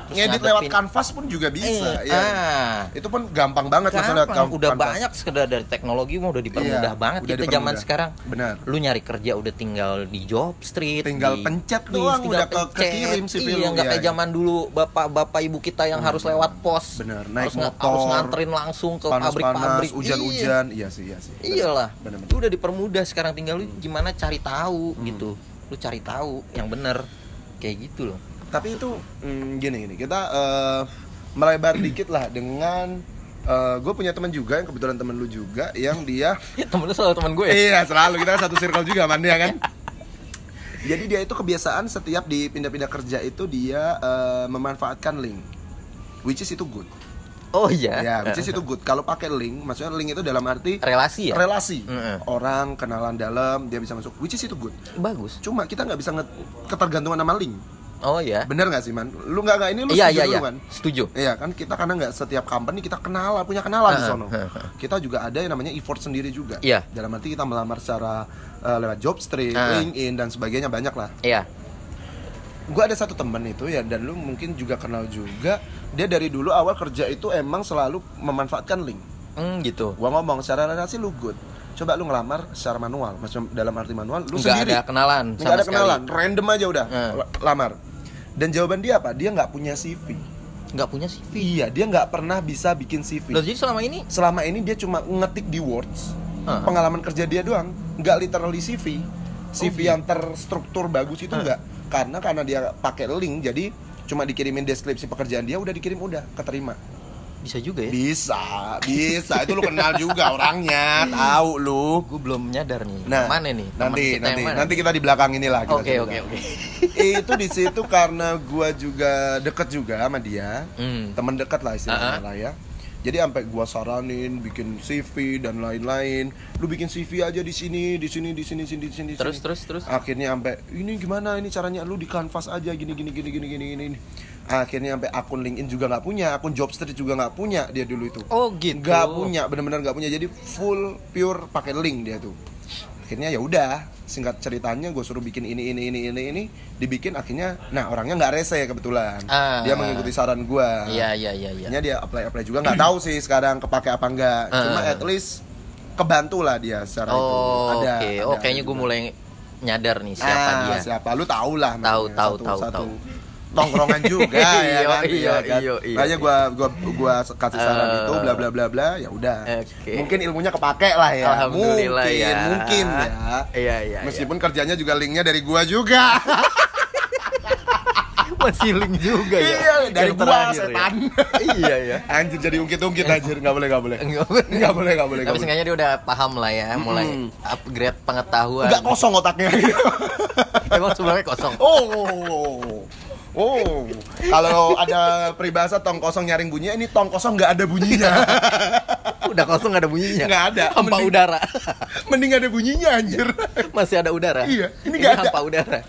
terus ngedit ngadepin- lewat kanvas pun juga bisa Eh, ya ah. itu pun gampang banget masalah Gampang, udah kanvas. banyak sekedar dari teknologi mah udah dipermudah Iya, banget udah kita zaman sekarang. benar Lu nyari kerja udah tinggal di job street, Tinggal di- pencet doang, tinggal udah ke- pencet. kekirim CV Iya, lu, nggak iya, kayak iya. zaman dulu bapak-bapak ibu kita yang harus lewat pos. Bener, naik harus, motor, harus nganterin langsung ke pabrik-pabrik. hujan-hujan iya sih iya sih Iya. Iyalah. benar Itu udah dipermudah sekarang tinggal lu gimana cari tahu gitu. Lu cari tahu yang bener kayak gitu loh. tapi itu mm, gini gini kita eh, melebar dikit lah dengan gue punya teman juga yang kebetulan teman lu juga yang dia [LAUGHS] temen lu selalu temen gue ya? iya selalu kita satu circle juga man ya kan [LAUGHS] jadi dia itu kebiasaan setiap di pindah-pindah kerja itu dia eh, memanfaatkan link which is itu good Oh iya. ya which is itu [LAUGHS] good kalau pakai link maksudnya link itu dalam arti relasi ya? relasi Mm-mm. orang kenalan dalam dia bisa masuk which is itu good Bagus. cuma kita nggak bisa nge- ketergantungan sama link Oh iya. bener nggak sih man lu nggak nggak ini lu Iya setuju iya dulu iya. kan Setuju. Iya kan kita karena nggak setiap company kita kenal punya kenalan di Ah, sono. Kita juga ada yang namanya effort sendiri juga. Iya. Dalam arti kita melamar secara eh, lewat job street. LinkedIn dan sebagainya banyak lah. Iya. Gue ada satu temen itu ya dan lu mungkin juga kenal juga. Dia dari dulu awal kerja itu emang selalu memanfaatkan link. Hmm gitu. Gua ngomong secara relasi lu good. Coba lu ngelamar secara manual, maksudnya dalam arti manual lu Nggak sendiri. ada kenalan Nggak ada sekali. kenalan, random aja udah Ah. l- lamar. Dan jawaban dia apa? Dia nggak punya CV. Nggak punya CV. Iya, dia nggak pernah bisa bikin CV. Loh jadi selama ini selama ini dia cuma ngetik di words Ah. pengalaman kerja dia doang nggak literally CV CV gitu. yang terstruktur bagus itu nggak karena karena dia pakai link jadi cuma dikirimin deskripsi pekerjaan dia udah dikirim udah keterima bisa juga ya? bisa bisa itu lu kenal juga orangnya [LAUGHS] tahu lu Gue belum nyadar nih. nah mana nih? Nanti kita nanti mana? nanti kita di belakang inilah kita Oke oke oke. itu di situ karena gua juga deket juga sama dia Hmm. teman dekat lah istilahnya Ah-ah. lah ya jadi sampai gua saranin bikin CV dan lain-lain lu bikin CV aja di sini di sini di sini di sini di sini Terus sini. terus terus. akhirnya sampai ini gimana ini caranya lu di kanvas aja gini gini gini gini gini gini akhirnya sampai akun LinkedIn juga nggak punya akun Jobstreet juga nggak punya dia dulu itu Oh gitu. nggak punya bener-bener nggak punya jadi full pure pakai link dia tuh akhirnya ya udah singkat ceritanya gue suruh bikin ini ini ini ini ini dibikin akhirnya nah orangnya nggak rese kebetulan Ah. dia mengikuti saran gue Iya iya iya iya. akhirnya dia apply apply juga nggak tahu sih sekarang kepake apa enggak cuma Ah. at least kebantu lah dia secara itu Oh ada oke. ada Oh kayaknya gue juga. mulai nyadar nih siapa Ah, dia. siapa lu tahu lah Tahu, tahu, tahu, tahu. Tongkrongan juga [LAUGHS] ya Iya, kan iya, kan? iya, iya. makanya gua gua gua kasih saran Eh. itu bla bla bla bla ya udah Oke. mungkin ilmunya kepake lah ya Alhamdulillah mungkin ya. mungkin ya Iya iya. meskipun kerjanya juga linknya dari gua juga [LAUGHS] masih link juga ya. iya dari Yang gua ya. setan iya ya. [LAUGHS] anjir jadi ungkit-ungkit anjir nggak boleh nggak boleh Enggak boleh. nggak boleh nggak boleh Tapi seenggaknya dia udah paham lah ya, mulai Mm. upgrade pengetahuan. nggak kosong otaknya Emang sebenarnya kosong. Oh, oh, kalau ada peribahasa tong kosong nyaring bunyinya, ini tong kosong nggak ada bunyinya, [LAUGHS] Udah kosong nggak ada bunyinya. nggak ada. Hampa Mending- udara. [LAUGHS] Mending ada bunyinya anjir. Masih ada udara. Iya, ini nggak ada. hampa udara.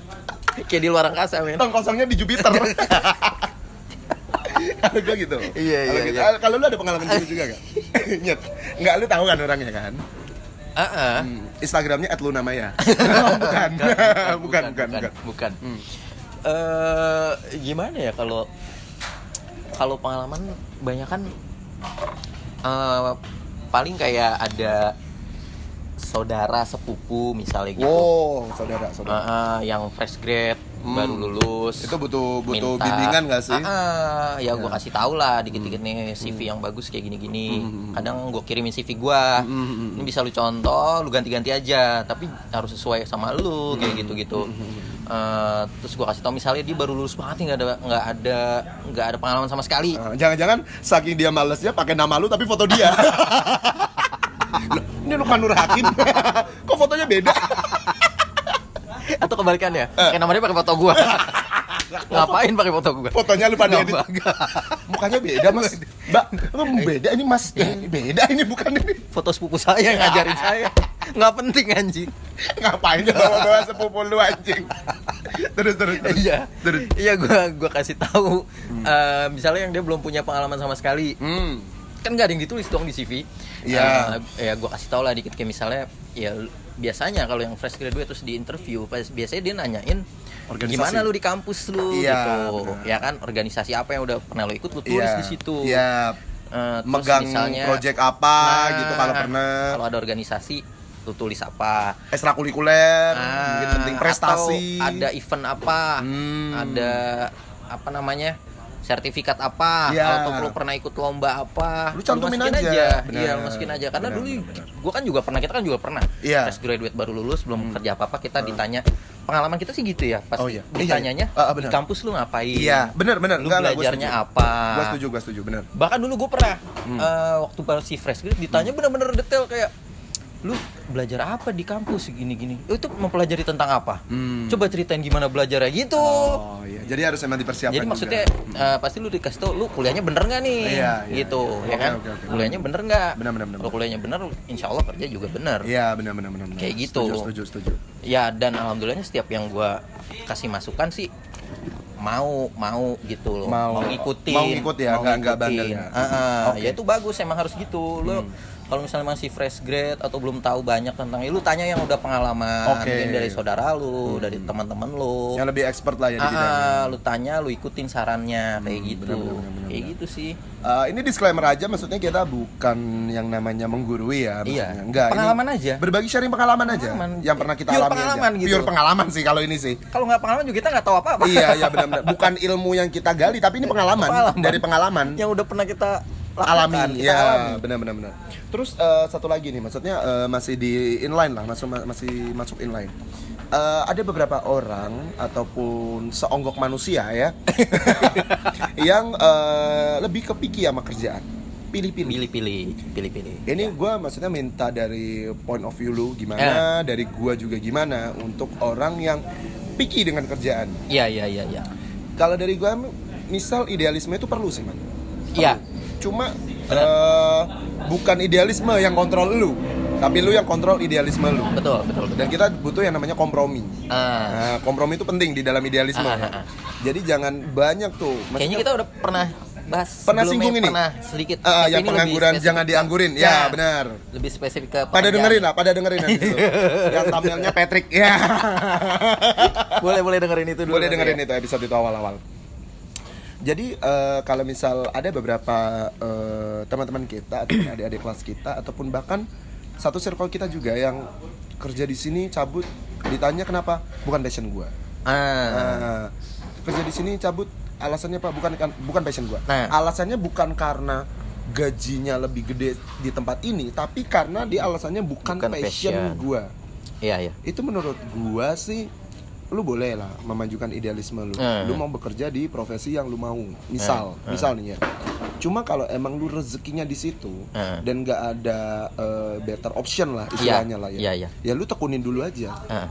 Kayak di luar angkasa, men. Tong kosongnya di Jupiter. [LAUGHS] Kalau gue gitu. Iya, Kalau iya, gitu. iya. Ah, Kalau lu ada pengalaman gitu juga gak? Nyet. Nggak, lu tahu kan orangnya kan? Heeh. Hmm, Instagramnya @lunamaya. bukan. bukan, bukan, bukan. bukan. Hmm. Eh, gimana ya kalau kalau pengalaman banyak kan eh, paling kayak ada saudara sepupu misalnya gitu. Wow, saudara, saudara. Eh, eh, yang fresh grade baru lulus Itu butuh butuh minta- bimbingan gak sih? Ah, ah, ya Iya. gue kasih tau lah dikit-dikit nih CV yang bagus kayak gini-gini. Hmm, Kadang gue kirimin CV gue. Ini bisa lu contoh, lu ganti-ganti aja. Tapi harus sesuai sama lu Hmm, kayak gitu-gitu. Eh, terus gue kasih tau misalnya dia baru lulus banget nih nggak ada nggak ada nggak ada pengalaman sama sekali. Ah, Jangan-jangan saking dia malesnya pakai nama lu tapi foto dia. [LAUGHS] Loh, ini Lukman Nur Hakim. [LAUGHS] Kok fotonya beda? [LAUGHS] Atau kebalikannya, Eh. kayak namanya pakai foto gue. [LAUGHS] Ngapain pakai foto gue? Fotonya lu pada edit. Mukanya beda, Mas. Mbak, lu beda ini, Mas. Ini beda ini bukan ini. Foto sepupu saya yang ngajarin [LAUGHS] saya. Nggak penting anjing. Ngapain bawa-bawa sepupu lu anjing? Terus terus terus. Iya. Terus. Iya gua gua kasih tahu eh, misalnya yang dia belum punya pengalaman sama sekali. Hmm. Kan nggak ada yang ditulis dong di CV. Iya. Eh, ya gua kasih tahu lah dikit kayak misalnya ya biasanya kalau yang fresh graduate terus di interview biasanya dia nanyain Organisasi. gimana lu di kampus lu Iya, gitu. Ya kan organisasi apa yang udah pernah lu ikut lu tulis Iya. di situ. Iya. Eh, terus Megang misalnya- project apa Nah, gitu kalau pernah. Kalau ada organisasi lu tulis apa Ekstrakurikuler, Ah, mungkin penting prestasi. atau ada event apa Hmm. ada apa namanya sertifikat apa Iya. atau lu pernah ikut lomba apa Lu cantumin masukin aja. iya Benar. lu masukin aja karena Benar, dulu benar. gua kan juga pernah kita kan juga pernah Iya. Hmm. fresh graduate baru lulus belum kerja apa apa kita ditanya pengalaman kita sih gitu ya pasti Oh, iya. Iya, ditanyanya iya. Ah, ah, di kampus lu ngapain Iya, benar benar. lu Enggak, enggak, gua belajarnya setuju. apa Gua setuju, gua setuju, benar. bahkan dulu gue pernah Hmm. eh, waktu masih fresh grade ditanya bener-bener detail kayak lu belajar apa di kampus gini-gini itu mempelajari tentang apa Hmm. coba ceritain gimana belajarnya gitu Oh iya, jadi harus emang dipersiapkan. jadi juga. maksudnya eh, pasti lu dikasih tau lu kuliahnya bener nggak nih Iya, iya, gitu iya. ya kan oke, oke. kuliahnya bener nggak Benar, benar, benar, kalau kuliahnya bener insya Allah kerja juga bener Iya, benar benar. benar. Kayak gitu. Setuju, setuju, setuju. ya dan alhamdulillahnya setiap yang gua kasih masukan sih mau mau gitu loh Mau. ngikutin Mau ngikut ya, nggak- nggak bandel ya. Ah. Oke. Hmm. ya itu bagus emang harus gitu lo kalau misalnya masih fresh grade atau belum tahu banyak tentang itu lu tanya yang udah pengalaman Oke. Hmm. mungkin dari saudara lu dari teman-teman lu Yang lebih expert lah ya di Ah, bidangnya. ah, lu tanya lu ikutin sarannya kayak gitu benar, benar, benar, kayak benar. gitu sih Uh, ini disclaimer aja, maksudnya kita bukan yang namanya menggurui ya. Iya. Enggak. ini Pengalaman aja. Berbagi sharing pengalaman aja. Pengalaman. Yang pernah kita Pure alami pengalaman aja. gitu. Pure pengalaman sih kalau ini sih. kalau nggak pengalaman juga kita nggak tahu apa-apa iya, iya benar-benar. Bukan ilmu yang kita gali, tapi ini pengalaman, Pengalaman. dari pengalaman. yang udah pernah kita alami. Ya benar-benar benar terus eh, satu lagi nih maksudnya eh, masih di inline lah masuk masih masuk inline. Eh, ada beberapa orang ataupun seonggok manusia ya [LAUGHS] yang eh, lebih kepiki sama kerjaan. Pilih-pilih pilih-pilih pilih-pilih ini gua maksudnya minta dari point of view lu gimana dari gua juga gimana untuk orang yang picky dengan kerjaan. Iya iya iya iya kalau dari gua misal idealisme itu perlu sih man. Iya. Cuma eh, bukan idealisme yang kontrol lu tapi lu yang kontrol idealisme lu. Betul betul betul. Dan kita butuh yang namanya kompromi. Ah, nah, kompromi itu penting di dalam idealisme. Ya. ah, ah. jadi jangan banyak tuh. Kayaknya Maksudnya- kita udah pernah bahas Pernah singgung ini? pernah sedikit. Tapi yang pengangguran jangan dianggurin. Ya Nah, benar. lebih spesifik ke pada dengerin lah pada dengerin nanti [LAUGHS] yang thumbnailnya Patrick ya. Boleh boleh dengerin itu dulu boleh dengerin ya. itu episode itu awal-awal jadi eh, kalau misal ada beberapa eh, teman-teman kita atau [CLEARS THROAT] adik-adik kelas kita ataupun bahkan satu circle kita juga yang kerja di sini cabut ditanya kenapa bukan passion gua. Ah. Nah, kerja di sini cabut alasannya apa? Bukan kan bukan passion gua. Nah. alasannya bukan karena gajinya lebih gede di tempat ini tapi karena dia alasannya bukan, Bukan passion, passion. gua. Iya iya. Itu menurut gua sih lu boleh lah memajukan idealisme lu Hmm. lu mau bekerja di profesi yang lu mau misal Hmm. misal nih ya cuma kalau emang lu rezekinya di situ Hmm. dan nggak ada eh, better option lah Iya, istilahnya lah ya iya, iya. ya lu tekunin dulu aja ah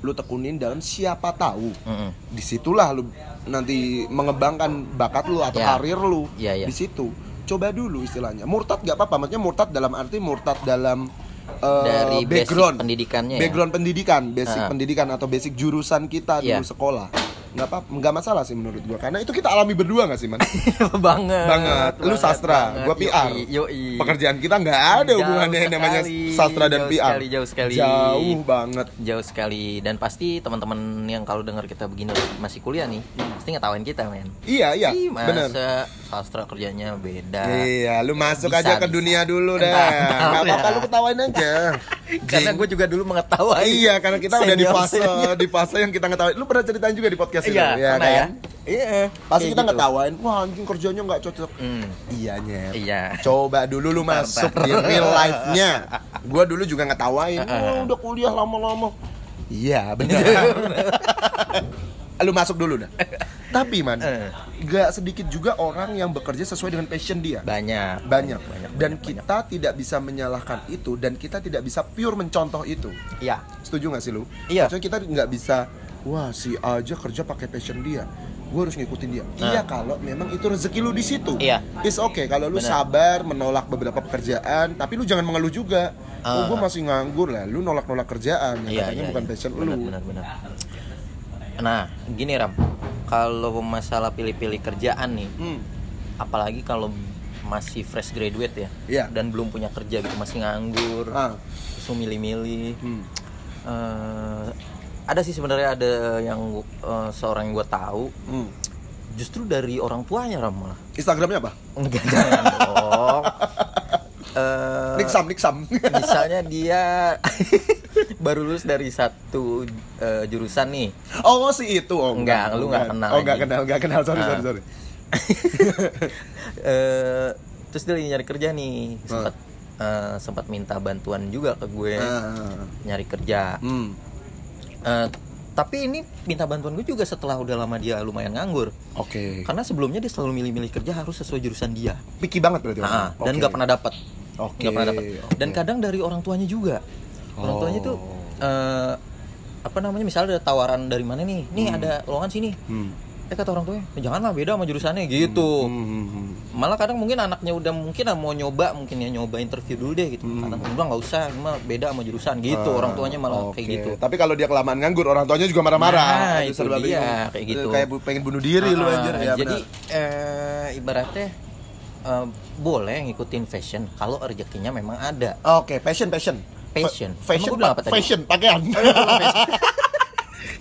lu tekunin dalam siapa tahu mm-mm. di situlah lu nanti mengembangkan bakat lu atau Ya. karir lu Ya, ya. di situ coba dulu istilahnya murtad gak apa-apa maksudnya murtad dalam arti murtad dalam eh, Dari basic background pendidikannya ya? background pendidikan basic Ah. pendidikan atau basic jurusan kita Ya. dulu sekolah nggak apa nggak masalah sih menurut gua. Karena itu kita alami berdua nggak sih man? [LAUGHS] Banget. Banget. Lu sastra gua PR Yoi, yoi. pekerjaan kita nggak ada Jauh hubungannya yang namanya sekali, sastra dan jauh PR sekali, jauh sekali. jauh banget. Jauh sekali. Dan pasti teman-teman yang kalau dengar kita begini masih kuliah nih pasti ngetawain kita men. Iya iya. Ih, bener. masa sastra kerjanya beda. Iya, lu masuk Bisa, aja ke bisa. dunia dulu deh. Enggak apa-apa lu ketawain aja. [LAUGHS] Karena gue juga dulu mengetahui. Iya, karena kita udah di fase senior. di fase yang kita ngetawain. Lu pernah ceritain juga di podcast itu, Iya, ya pernah ya. kan? Iya. Pasti kayak kita gitu. ngetawain, wah anjing kerjanya nggak cocok. Hmm. Iya nyet. Iya. Coba dulu lu masuk di real [LAUGHS] life-nya. Gua dulu juga ngetawain, wah udah kuliah lama-lama. Iya benar. [LAUGHS] lu masuk dulu dah. Tapi man, gak sedikit juga orang yang bekerja sesuai dengan passion dia. Banyak. Banyak. Banyak. Dan banyak, kita tidak bisa menyalahkan itu dan kita tidak bisa pure mencontoh itu. banyak. Iya. Setuju gak sih lu? Iya. Maksudnya kita nggak bisa, wah si A aja kerja pakai passion dia, gue harus ngikutin dia. Nah. Iya kalau memang itu rezeki lu di situ. Iya. It's okay kalau lu Bener. sabar menolak beberapa pekerjaan, tapi lu jangan mengeluh juga. Ah. oh gue masih nganggur lah, lu nolak-nolak kerjaan, yang Iya, katanya iya, bukan iya. passion lu. Benar, benar. Nah, gini Ram. Kalau masalah pilih-pilih kerjaan nih, Hmm. apalagi kalau masih fresh graduate ya, Iya. dan belum punya kerja gitu, masih nganggur, Ah. terus milih-milih. Hmm. Eh, ada sih sebenarnya ada yang eh, seorang yang gue tahu, Hmm. justru dari orang tuanya Ram malah. Instagramnya apa? Enggak jangan dong. [LAUGHS] Eh, Niksam, Niksam. [LAUGHS] misalnya dia [LAUGHS] baru lulus dari satu eh, jurusan nih oh si itu, oh Enggak, lu nggak kenal Oh nggak anjing. kenal, nggak kenal, sorry, Ah. sorry, sorry. Eh, terus dia lagi nyari kerja nih sempat eh, sempat minta bantuan juga ke gue Ah. nyari kerja Hmm. Eh, tapi ini minta bantuan gue juga setelah udah lama dia lumayan nganggur Oke. karena sebelumnya dia selalu milih-milih kerja harus sesuai jurusan dia Picky banget berarti. Nah, orangnya. dan nggak pernah dapat Oke, nggak pernah dapat dan oke. kadang dari orang tuanya juga orang Oh. tuanya tuh eh, apa namanya misalnya ada tawaran dari mana nih nih ada lowongan sini Hmm. Eh kata orang tuanya "Eh, janganlah beda sama jurusannya gitu Hmm, hmm, hmm. malah kadang mungkin anaknya udah mungkin mau nyoba mungkin ya nyoba interview dulu deh gitu Hmm. kata udah nggak usah mah beda sama jurusan gitu Ah, orang tuanya malah oke. kayak gitu Tapi kalau dia kelamaan nganggur, orang tuanya juga marah-marah. Nah, itu dia, bingung. kayak gitu. Kayak pengen bunuh diri lu Ah, anjir. Ya, jadi eh, ibaratnya eh, boleh ngikutin fashion kalau rezekinya memang ada Oke, passion, passion. Passion. Fa- Fashion, Emang bilang apa tadi? fashion, pakaian. [LAUGHS]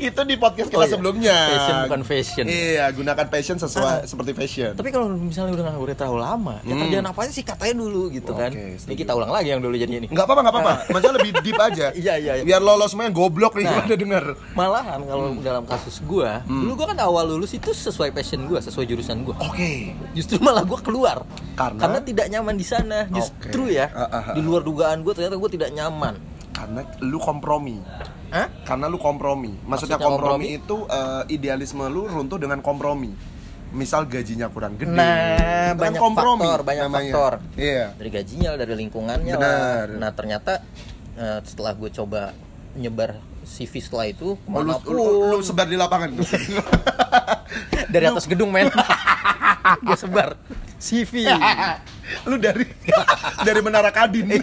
itu di podcast kita Oh, iya. sebelumnya. Fashion bukan fashion. Iya, gunakan passion sesuai seperti fashion. tapi kalau misalnya udah nganggur terlalu lama ya Hmm. kerjaan apa aja sih katanya dulu gitu kan Oke, ini setuju. kita ulang lagi yang dulu jadinya nih Enggak apa-apa, enggak apa-apa. Maksudnya lebih deep aja. [LAUGHS] Iya, iya, iya. Biar lolos semua yang goblok nih Nah. udah denger. malahan kalau dalam kasus gua Hmm. dulu gua kan awal lulus itu sesuai passion gua sesuai jurusan gua Oke. justru malah gua keluar Karena? tidak nyaman di sana justru Oke. ya Ah, ah, ah. di luar dugaan gua ternyata gua tidak nyaman Karena lu kompromi. Hah? Karena lu kompromi. Maksudnya, Maksudnya kompromi, itu eh, idealisme lu runtuh dengan kompromi. Misal gajinya kurang gede. Nah, Itu kan banyak faktor, banyak faktor. Iya. dari gajinya dari lingkungannya Benar. lah nah ternyata eh, setelah gue coba nyebar CV setelah itu Oh, lu, ke mana pun lu, lu sebar di lapangan tuh. [LAUGHS] dari atas gedung men [LAUGHS] gue sebar CV [LAUGHS] lu dari dari menara Kadin.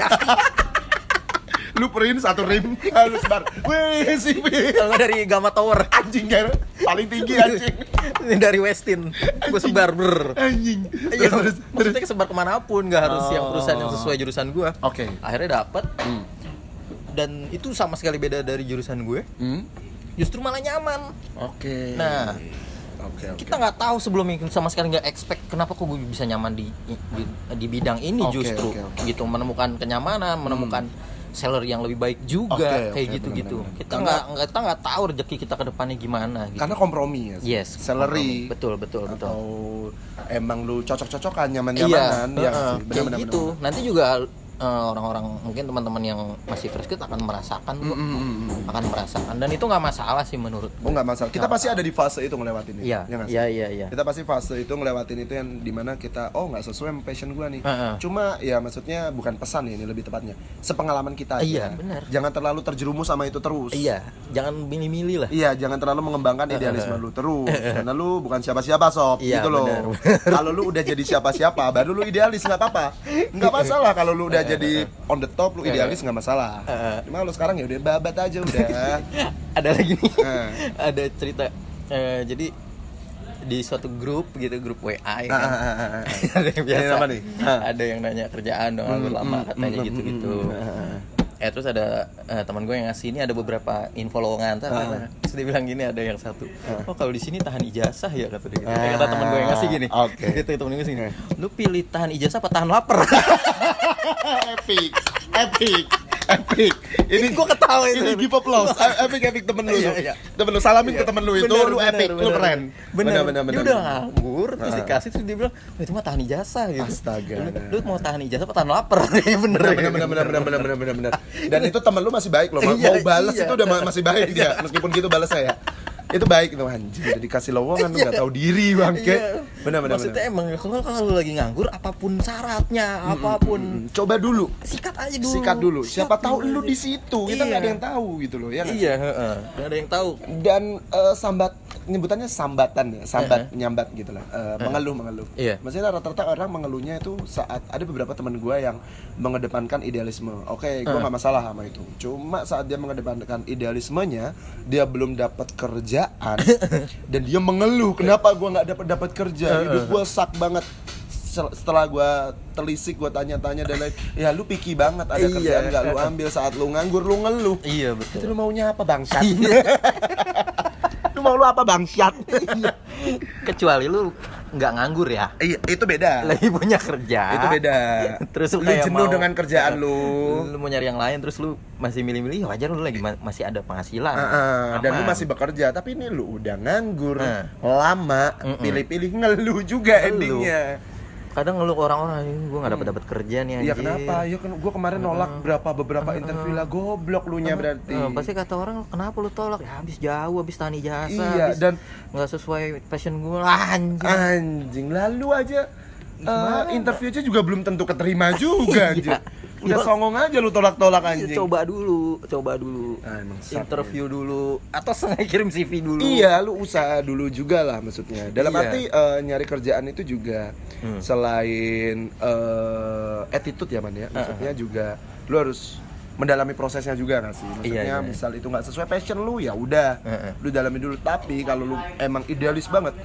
Lu print satu rim, lu sebar. Wih, CV. kalau dari Gamma Tower Anjing kan paling tinggi anjing. Ini dari Westin gue sebar ber Anjing. Iya, Terus, terus, maksudnya kesebar ke mana pun nggak harus yang Oh. perusahaan yang sesuai jurusan gue Oke. akhirnya dapet Hmm. dan itu sama sekali beda dari jurusan gue Hmm. justru malah nyaman Oke. Nah. oke oke. kita nggak tahu sebelumnya sama sekali nggak expect kenapa kok gue bisa nyaman di di, di bidang ini Oke, justru oke, oke. gitu menemukan kenyamanan menemukan salary yang lebih baik juga Oke, kayak oke, gitu gitu benar-benar. kita nggak nggak kita nggak tahu rezeki kita ke depannya gimana gitu Karena kompromi ya. yes Salary. betul betul betul Atau emang lu cocok-cocokan iya nyaman-nyamanan ya heeh, sih. kayak gitu nanti juga eh, orang-orang mungkin teman-teman yang masih fresh grade akan merasakan kok. Mm, mm, mm, mm. akan merasakan dan itu nggak masalah sih menurut Oh nggak masalah. Kita Nggak pasti ada di fase itu ngelewatin itu. iya ya iya iya iya Kita pasti fase itu ngelewatin itu yang di mana kita oh nggak sesuai sama passion gua nih. Heeh. Cuma ya maksudnya bukan pesan ya ini lebih tepatnya. Sepengalaman kita aja. Iya, benar. Jangan terlalu terjerumus sama itu terus. iya jangan milih-milih lah Iya, jangan terlalu mengembangkan idealisme lu terus. Karena lu bukan siapa-siapa sob, Iya, gitu loh. Kalau lu udah jadi siapa-siapa, baru lu idealis nggak apa-apa. Nggak masalah kalau lu udah jadi on the top, lu idealis nggak masalah. Cuma lu sekarang ya udah babat aja udah. [LAUGHS] ada lagi nih Eh. [LAUGHS] ada cerita Eh, jadi di suatu grup gitu grup WA ya Ah, kan? ah, ah, [LAUGHS] ada yang biasa apa nih? Ada yang nanya kerjaan dong Hmm, lama hmm, katanya gitu gitu eh terus ada eh, teman gue yang ngasih ini ada beberapa info lowongan Ntar, Ah. terus dia bilang gini ada yang satu oh kalau di sini tahan ijazah ya kata dia gitu. kata teman gue yang ngasih gini oke. gitu temen gue ngasih gini lu pilih tahan ijazah apa tahan lapar epic, epic. Epic. Ini Gua ketawa itu. Ini give applause. Epic epic temen lu. Iya, iya. Temen lu salamin ke temen lu itu Bener, lu bener, epic, lu bener. keren. Bener, bener, Dia bener. udah nganggur, terus dikasih terus dia bilang, "Wah, itu mah tahan ijazah gitu. Astaga. Lu, lu mau tahan ijazah apa tahan lapar? [LAUGHS] Kayaknya bener. Bener, bener, bener, bener, bener, bener, bener. Dan itu temen lu masih baik loh. Ma- Iya, Mau balas iya. itu udah ma- masih baik dia. Meskipun gitu balas saya. Itu baik itu anjing. Udah dikasih lowongan lu Iya. gak tahu diri bangke. Iya. Bener, bener, Maksudnya bener. emang kalau kalau lu lagi nganggur apa pun syaratnya, apa pun Hmm, Coba dulu. sikat aja dulu. Sikat dulu. Siapa Sikat tahu dulu lu di situ. Kita Iya. nggak ada yang tahu gitu loh ya. nggak sih? Iya. Nggak ada yang tahu. dan eh, sambat nyebutannya sambatan ya sambat nyambat gitu lah Eh, mengeluh mengeluh Iya. maksudnya rata-rata orang mengeluhnya itu saat ada beberapa teman gue yang mengedepankan idealisme oke gue nggak masalah sama itu cuma saat dia mengedepankan idealismenya dia belum dapat kerjaan [LAUGHS] dan dia mengeluh kenapa gue nggak dapat dapat kerja hidup gue sak banget setelah gue telisik gue tanya-tanya dan lain ya lu picky banget ada Iya. kerjaan nggak lu ambil saat lu nganggur lu ngeluh Iya, itu betul. lu maunya apa bangsat? [LAUGHS] lu mau lu apa bangsat? [LAUGHS] Kecuali lu nggak nganggur ya. Iya, itu beda. Lagi punya kerja. Itu beda. Terus lu lu kayak jenuh mau- dengan kerjaan lu. Lu mau nyari yang lain terus lu masih milih-milih ya wajar lu lagi ma- masih ada penghasilan. Heeh, dan lu masih bekerja, tapi ini lu udah nganggur, Nah. lama, pilih-pilih ngeluh juga Ngeluh. endingnya. Kadang ngeluh orang-orang gue nggak dapat dapat kerja nih Iya anjir." kenapa? Ya kan gua kemarin nolak berapa beberapa interview lah goblok lu nya berarti. Eh, pasti kata orang kenapa lu tolak ya habis jauh habis tani jasa Iya, habis dan- nggak sesuai passion gue anjir Anjing, lalu aja eh, Gimana? interview aja juga belum tentu keterima juga [LAUGHS] anjir. Iya. Udah Iya. songong aja lu tolak-tolak anjing. coba dulu coba dulu Ah, emang interview dulu atau sengaja kirim CV dulu Iya, lu usaha dulu juga lah maksudnya. Dalam Iya. arti eh, nyari kerjaan itu juga Hmm. selain eh, attitude ya man ya, maksudnya juga lu harus mendalami prosesnya juga nggak sih? Maksudnya Iya, iya. misal itu nggak sesuai passion lu ya udah, Heeh. lu dalami dulu. Tapi kalau lu emang idealis banget,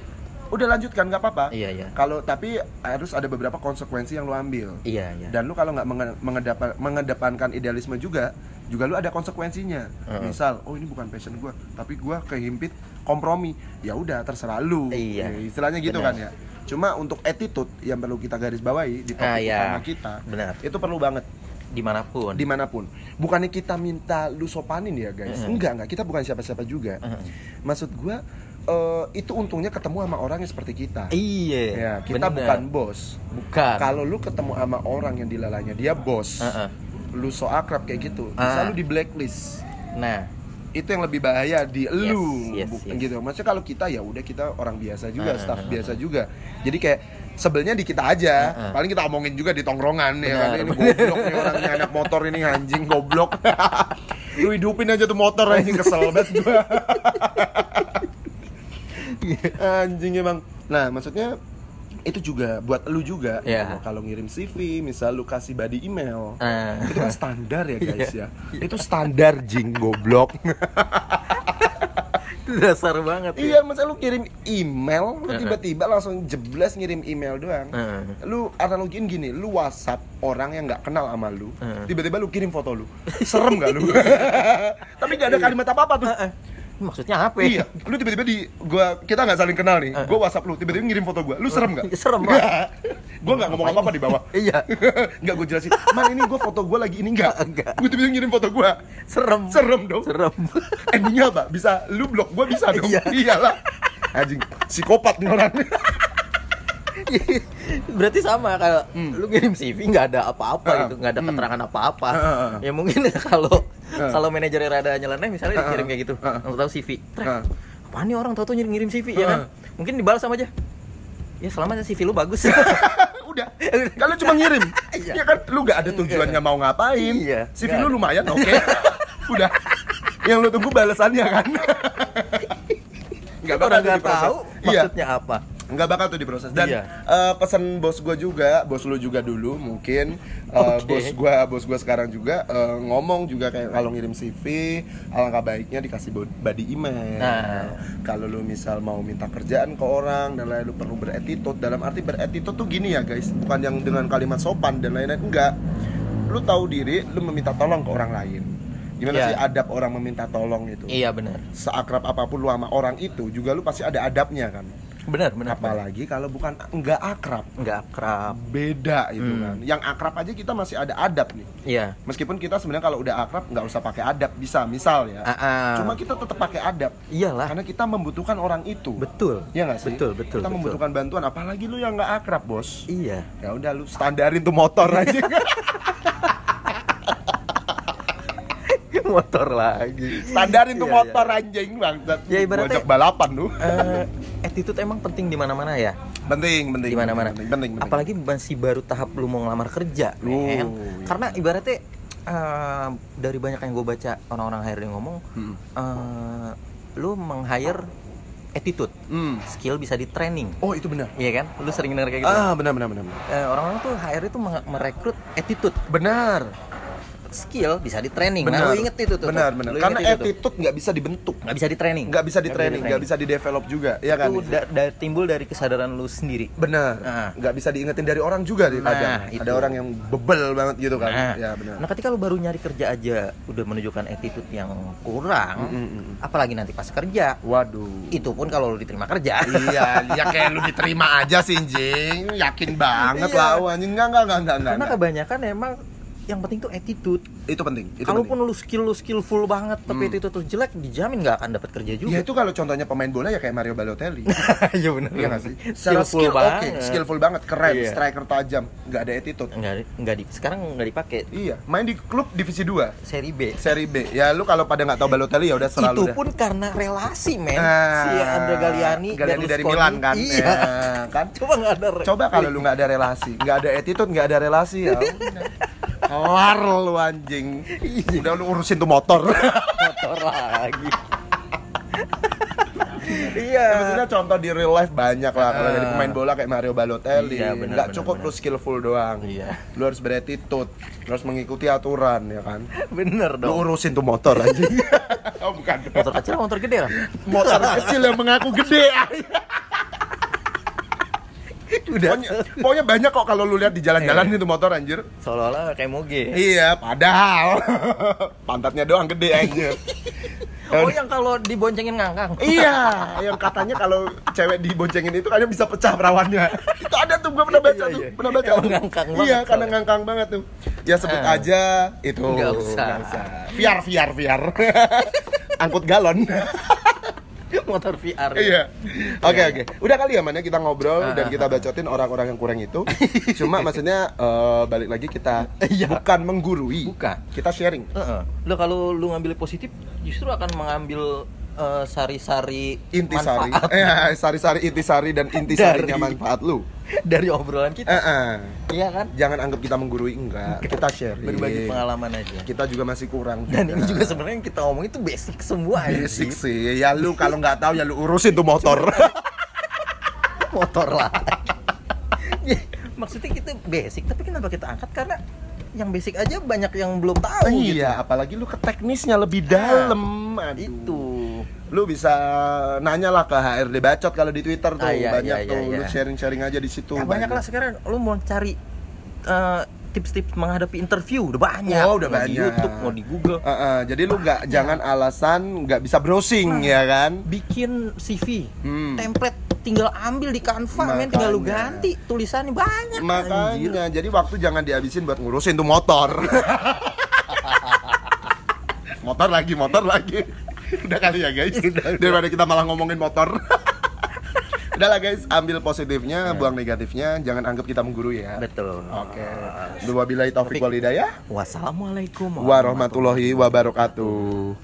udah lanjutkan nggak apa-apa. Iya, iya. Kalau tapi harus ada beberapa konsekuensi yang lu ambil. iya iya Dan lu kalau nggak menge- mengedepan- mengedepankan idealisme juga, juga lu ada konsekuensinya. Misal, oh ini bukan passion gua, tapi gua kehimpit kompromi. Ya udah terserah lu. Iya. Ya, istilahnya gitu Benar. kan ya. Cuma untuk attitude yang perlu kita garis bawahi di topik Ah, iya. utama kita, Benar. itu perlu banget di mana pun di mana pun. Bukannya kita minta lu sopanin ya guys, Heeh. enggak enggak. Kita bukan siapa-siapa juga. Heeh. Maksud gua eh, itu untungnya ketemu sama orang yang seperti kita. iya Ya, kita bener. bukan bos. bukan Kalau lu ketemu sama orang yang dilalanya dia bos, Heeh. lu so akrab kayak gitu, bisa Ah. lu di blacklist. nah Itu yang lebih bahaya di lu, yes, bukan yes. gitu. Maksudnya kalau kita ya udah kita orang biasa juga, Ah, staff ah, biasa juga. Jadi kayak sebelnya di kita aja. Ah, ah. Paling kita omongin juga di tongkrongan ya kan. Ini goblok nih orangnya anak motor ini anjing goblok. [LAUGHS] lu hidupin aja tuh motor anjing kesel banget gua. [LAUGHS] anjing emang. Nah, maksudnya itu juga buat lu juga Iya. kalau ngirim CV misal lu kasih body email Ah. itu kan standar ya guys Iya. ya itu standar jing goblok [LAUGHS] itu dasar banget ya. iya masa lu kirim email lu tiba-tiba langsung jeblas ngirim email doang Heeh. lu analogiin gini lu whatsapp orang yang nggak kenal sama lu tiba-tiba lu kirim foto lu serem gak lu [LAUGHS] tapi gak ada kalimat apa-apa tuh. Maksudnya apa Iya, ya? lu tiba-tiba di gua kita nggak saling kenal nih. Gua WhatsApp lu, tiba-tiba ngirim foto gua. Lu serem nggak? [LAUGHS] Serem, Bang. Nggak. gua nggak ngomong apa-apa di bawah. [LAUGHS] Iya. [LAUGHS] Nggak gua jelasin. Man ini gua foto gua lagi ini nggak? Gua tiba-tiba ngirim foto gua. serem Serem dong. serem Endingnya apa? Bisa lu blok gua bisa dong. Iya. Iyalah. Anjing, psikopat nih orang. [LAUGHS] berarti sama kalau lu ngirim CV nggak ada apa-apa Heeh. gitu nggak ada Hmm. keterangan apa-apa Heeh. ya mungkin [LAUGHS] kalau Heeh. kalau manajernya rada nyeleneh misalnya dikirim kayak gitu nggak tahu CV Trek, apaan nih orang tahu-tahu ngirim ngirim CV ya kan mungkin dibalas sama aja ya selamat ya CV lu bagus [LAUGHS] Udah. Kalau cuma ngirim. Iya. Ya kan lu nggak ada tujuannya mau ngapain. Iya. CV lu lumayan oke. Udah. Yang lu tunggu balasannya kan. Nggak bakal orang tuh nggak tahu Iya. maksudnya apa nggak bakal tuh diproses dan Iya. eh, pesan bos gue juga bos lu juga dulu mungkin eh, Oke. bos gue bos gue sekarang juga eh, ngomong juga kayak kalau ngirim CV alangkah baiknya dikasih bo- body email Nah. kalau lu misal mau minta kerjaan ke orang dan lain lu perlu beretitude dalam arti beretitude tuh gini ya guys bukan yang dengan kalimat sopan dan lain-lain enggak lu tahu diri lu meminta tolong ke orang lain gimana Iya. sih adab orang meminta tolong itu iya benar seakrab apa pun lu sama orang itu juga lu pasti ada adabnya kan benar benar apalagi kalau bukan nggak akrab. Nggak akrab. Beda itu Hmm. kan. Yang akrab aja kita masih ada adab nih. Iya. Meskipun kita sebenarnya kalau udah akrab nggak usah pakai adab. Bisa misal ya. Ah, ah. cuma kita tetap pakai adab. Iyalah. Karena kita membutuhkan orang itu. Betul. Ya nggak sih? Betul betul kita betul. membutuhkan bantuan. Apalagi lu yang nggak akrab bos. Iya. Ya udah lu standarin tuh motor aja [LAUGHS] [LAUGHS] motor lagi. Standarin tuh Iya, motor iya. anjing bangsat. Ya, ibaratnya- balapan lu. Eh, attitude emang penting di mana-mana ya? Penting penting di mana-mana. penting, penting, penting. apalagi masih baru tahap lu mau ngelamar kerja Oh, iya. karena ibaratnya eh, dari banyak yang gue baca orang-orang HRD ngomong Hmm. eh, lu meng-hire attitude. Hmm. skill bisa di training. Oh itu benar. Iya kan? Lu sering denger kayak gitu ah benar benar benar benar. Eh, orang-orang tuh HR itu merekrut attitude. Benar skill bisa di training benar nah lu inget itu tuh benar tuh. benar. Karena attitude nggak bisa dibentuk. Nggak bisa di training nggak bisa di training nggak bisa di develop juga ya kan? Itu da- da- timbul dari kesadaran lu sendiri. Benar. Nah. nggak bisa diingetin dari orang juga di Nah, kadang itu. ada orang yang bebel banget gitu kan. Nah, ya benar. Nah ketika lu baru nyari kerja aja udah menunjukkan attitude yang kurang, Mm, mm, mm. apalagi nanti pas kerja, waduh. Itu pun kalau lu diterima kerja. iya [LAUGHS] ya kayak lu diterima aja sih Jing. Yakin banget Iya. lah oh, anjing. Enggak enggak enggak enggak, Karena kebanyakan emang yang penting tuh attitude. itu penting itu Kalaupun penting. lu skill lu skillful banget tapi Hmm. attitude lu jelek, dijamin nggak akan dapat kerja ya juga. itu kalau contohnya pemain bola ya kayak Mario Balotelli [LAUGHS] Iya benar. Iya nggak sih? [LAUGHS] Secara Skillful skill banget. skillful banget, keren, Iya. striker tajam, nggak ada attitude. Enggak enggak di sekarang enggak dipakai Iya, main di klub divisi 2 seri B. seri B. Ya lu kalau pada nggak tahu Balotelli ya udah itu selalu dah. pun karena relasi men Ah, si Andre Galliani, Galliani dari. Milan kan. iya Ya, [LAUGHS] kan? coba nggak ada Coba kalau lu nggak ada relasi, nggak ada attitude, nggak ada relasi ya. Kelar lu anjing. Udah lu urusin tuh motor. motor lagi. Iya. Ya, maksudnya contoh di real life banyak lah. Kalau Ah. dari pemain bola kayak Mario Balotelli Iya, benar, nggak cukup benar. lu skillful doang. Iya. lu harus berattitude lu harus mengikuti aturan ya kan? Bener lu dong. urusin tuh motor aja [LAUGHS] oh bukan. Motor kecil motor gede lah motor kecil yang mengaku gede [LAUGHS] udah pokoknya, pokoknya banyak kok kalau lu lihat di jalan-jalan Iya. itu motor anjir seolah-olah kayak moge iya padahal [LAUGHS] pantatnya doang gede anjir [LAUGHS] oh yang kalau diboncengin ngangkang Iya, [LAUGHS] yang katanya kalau cewek diboncengin itu kayaknya bisa pecah perawannya. itu ada tuh gua pernah baca Iya, tuh, iya. pernah baca. Emang ngangkang banget Iya, karena ngangkang banget tuh. Ya sebut Ah. aja itu. Nggak usah. Nggak Viar, viar, viar. Angkut galon. [LAUGHS] motor VR iya. Oke, oke. Udah kali ya mana kita ngobrol Ah, dan kita bacotin orang-orang yang kurang itu. [LAUGHS] Cuma maksudnya eh, balik lagi kita Iya. bukan menggurui. Bukan. Kita sharing. Heeh. Lo kalau lu ngambil positif justru akan mengambil eh, sari-sari Intisari. Eh, sari-sari intisari dan intisarinya Dari- manfaat lu. [LAUGHS] dari obrolan Eh, kita. Eh. iya kan? Jangan anggap kita menggurui enggak. Kita sharing. Berbagi pengalaman aja. Kita juga masih kurang dan ini juga sebenarnya yang kita ngomong itu basic semua ya basic sih. Ya lu kalau nggak tahu ya lu urusin tuh motor. [LAUGHS] Motor lah. Ya, maksudnya kita basic tapi kenapa kita angkat? Karena yang basic aja banyak yang belum tahu gitu. iya apalagi lu ke teknisnya lebih dalam. Aduh. itu lu bisa nanya lah ke HRD bacot kalau di Twitter tuh. Ah, iya, banyak iya, tuh iya, lu iya. sharing-sharing aja di situ. Ya, banyak lah sekarang. Lu mau cari eh, tips-tips menghadapi interview udah banyak. Oh, udah mau banyak. di YouTube mau di Google. Eh, eh, jadi lu nggak jangan alasan nggak bisa browsing ya kan? bikin CV Hmm. template tinggal ambil di Canva men. Tinggal lu ganti tulisannya banyak. Anjir. makanya jadi waktu jangan dihabisin buat ngurusin tuh motor. [LAUGHS] Motor lagi motor lagi [LAUGHS] udah kali ya guys. Daripada kita malah ngomongin motor. [LAUGHS] Udah lah guys. Ambil positifnya buang negatifnya. Jangan anggap kita menggurui ya. Betul. Oke. Dua billahi taufik wal hidayah. wassalamualaikum warahmatullahi wabarakatuh